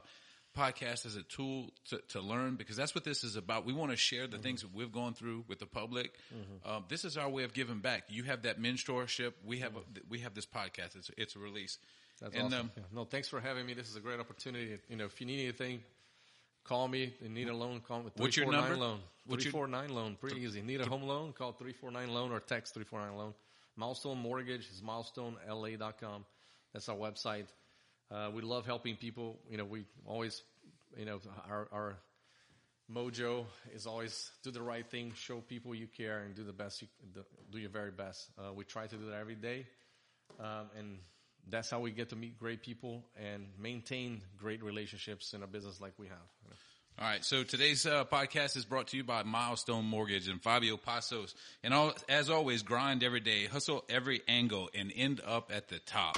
podcast as a tool to, to learn because that's what this is about. We want to share Mm-hmm. the things that we've gone through with the public. Um, this is our way of giving back. You have that mentorship. We have a, we have this podcast. It's it's a release. That's and awesome. um, Yeah. No, thanks for having me. This is a great opportunity. You know, if you need anything, call me. You need a loan, call me. What's your 349 number? loan? What's your- 349 loan. Pretty easy. Need a home loan? Call 349 loan or text 349 loan. Milestone Mortgage is milestonela.com. That's our website. Uh, we love helping people. You know, we always, you know, our, our mojo is always do the right thing, show people you care, and do the best. You, do your very best. Uh, we try to do that every day, um, and that's how we get to meet great people and maintain great relationships in a business like we have. you know. All right. So today's uh, podcast is brought to you by Milestone Mortgage and Fabio Passos. And all, as always, grind every day, hustle every angle, and end up at the top.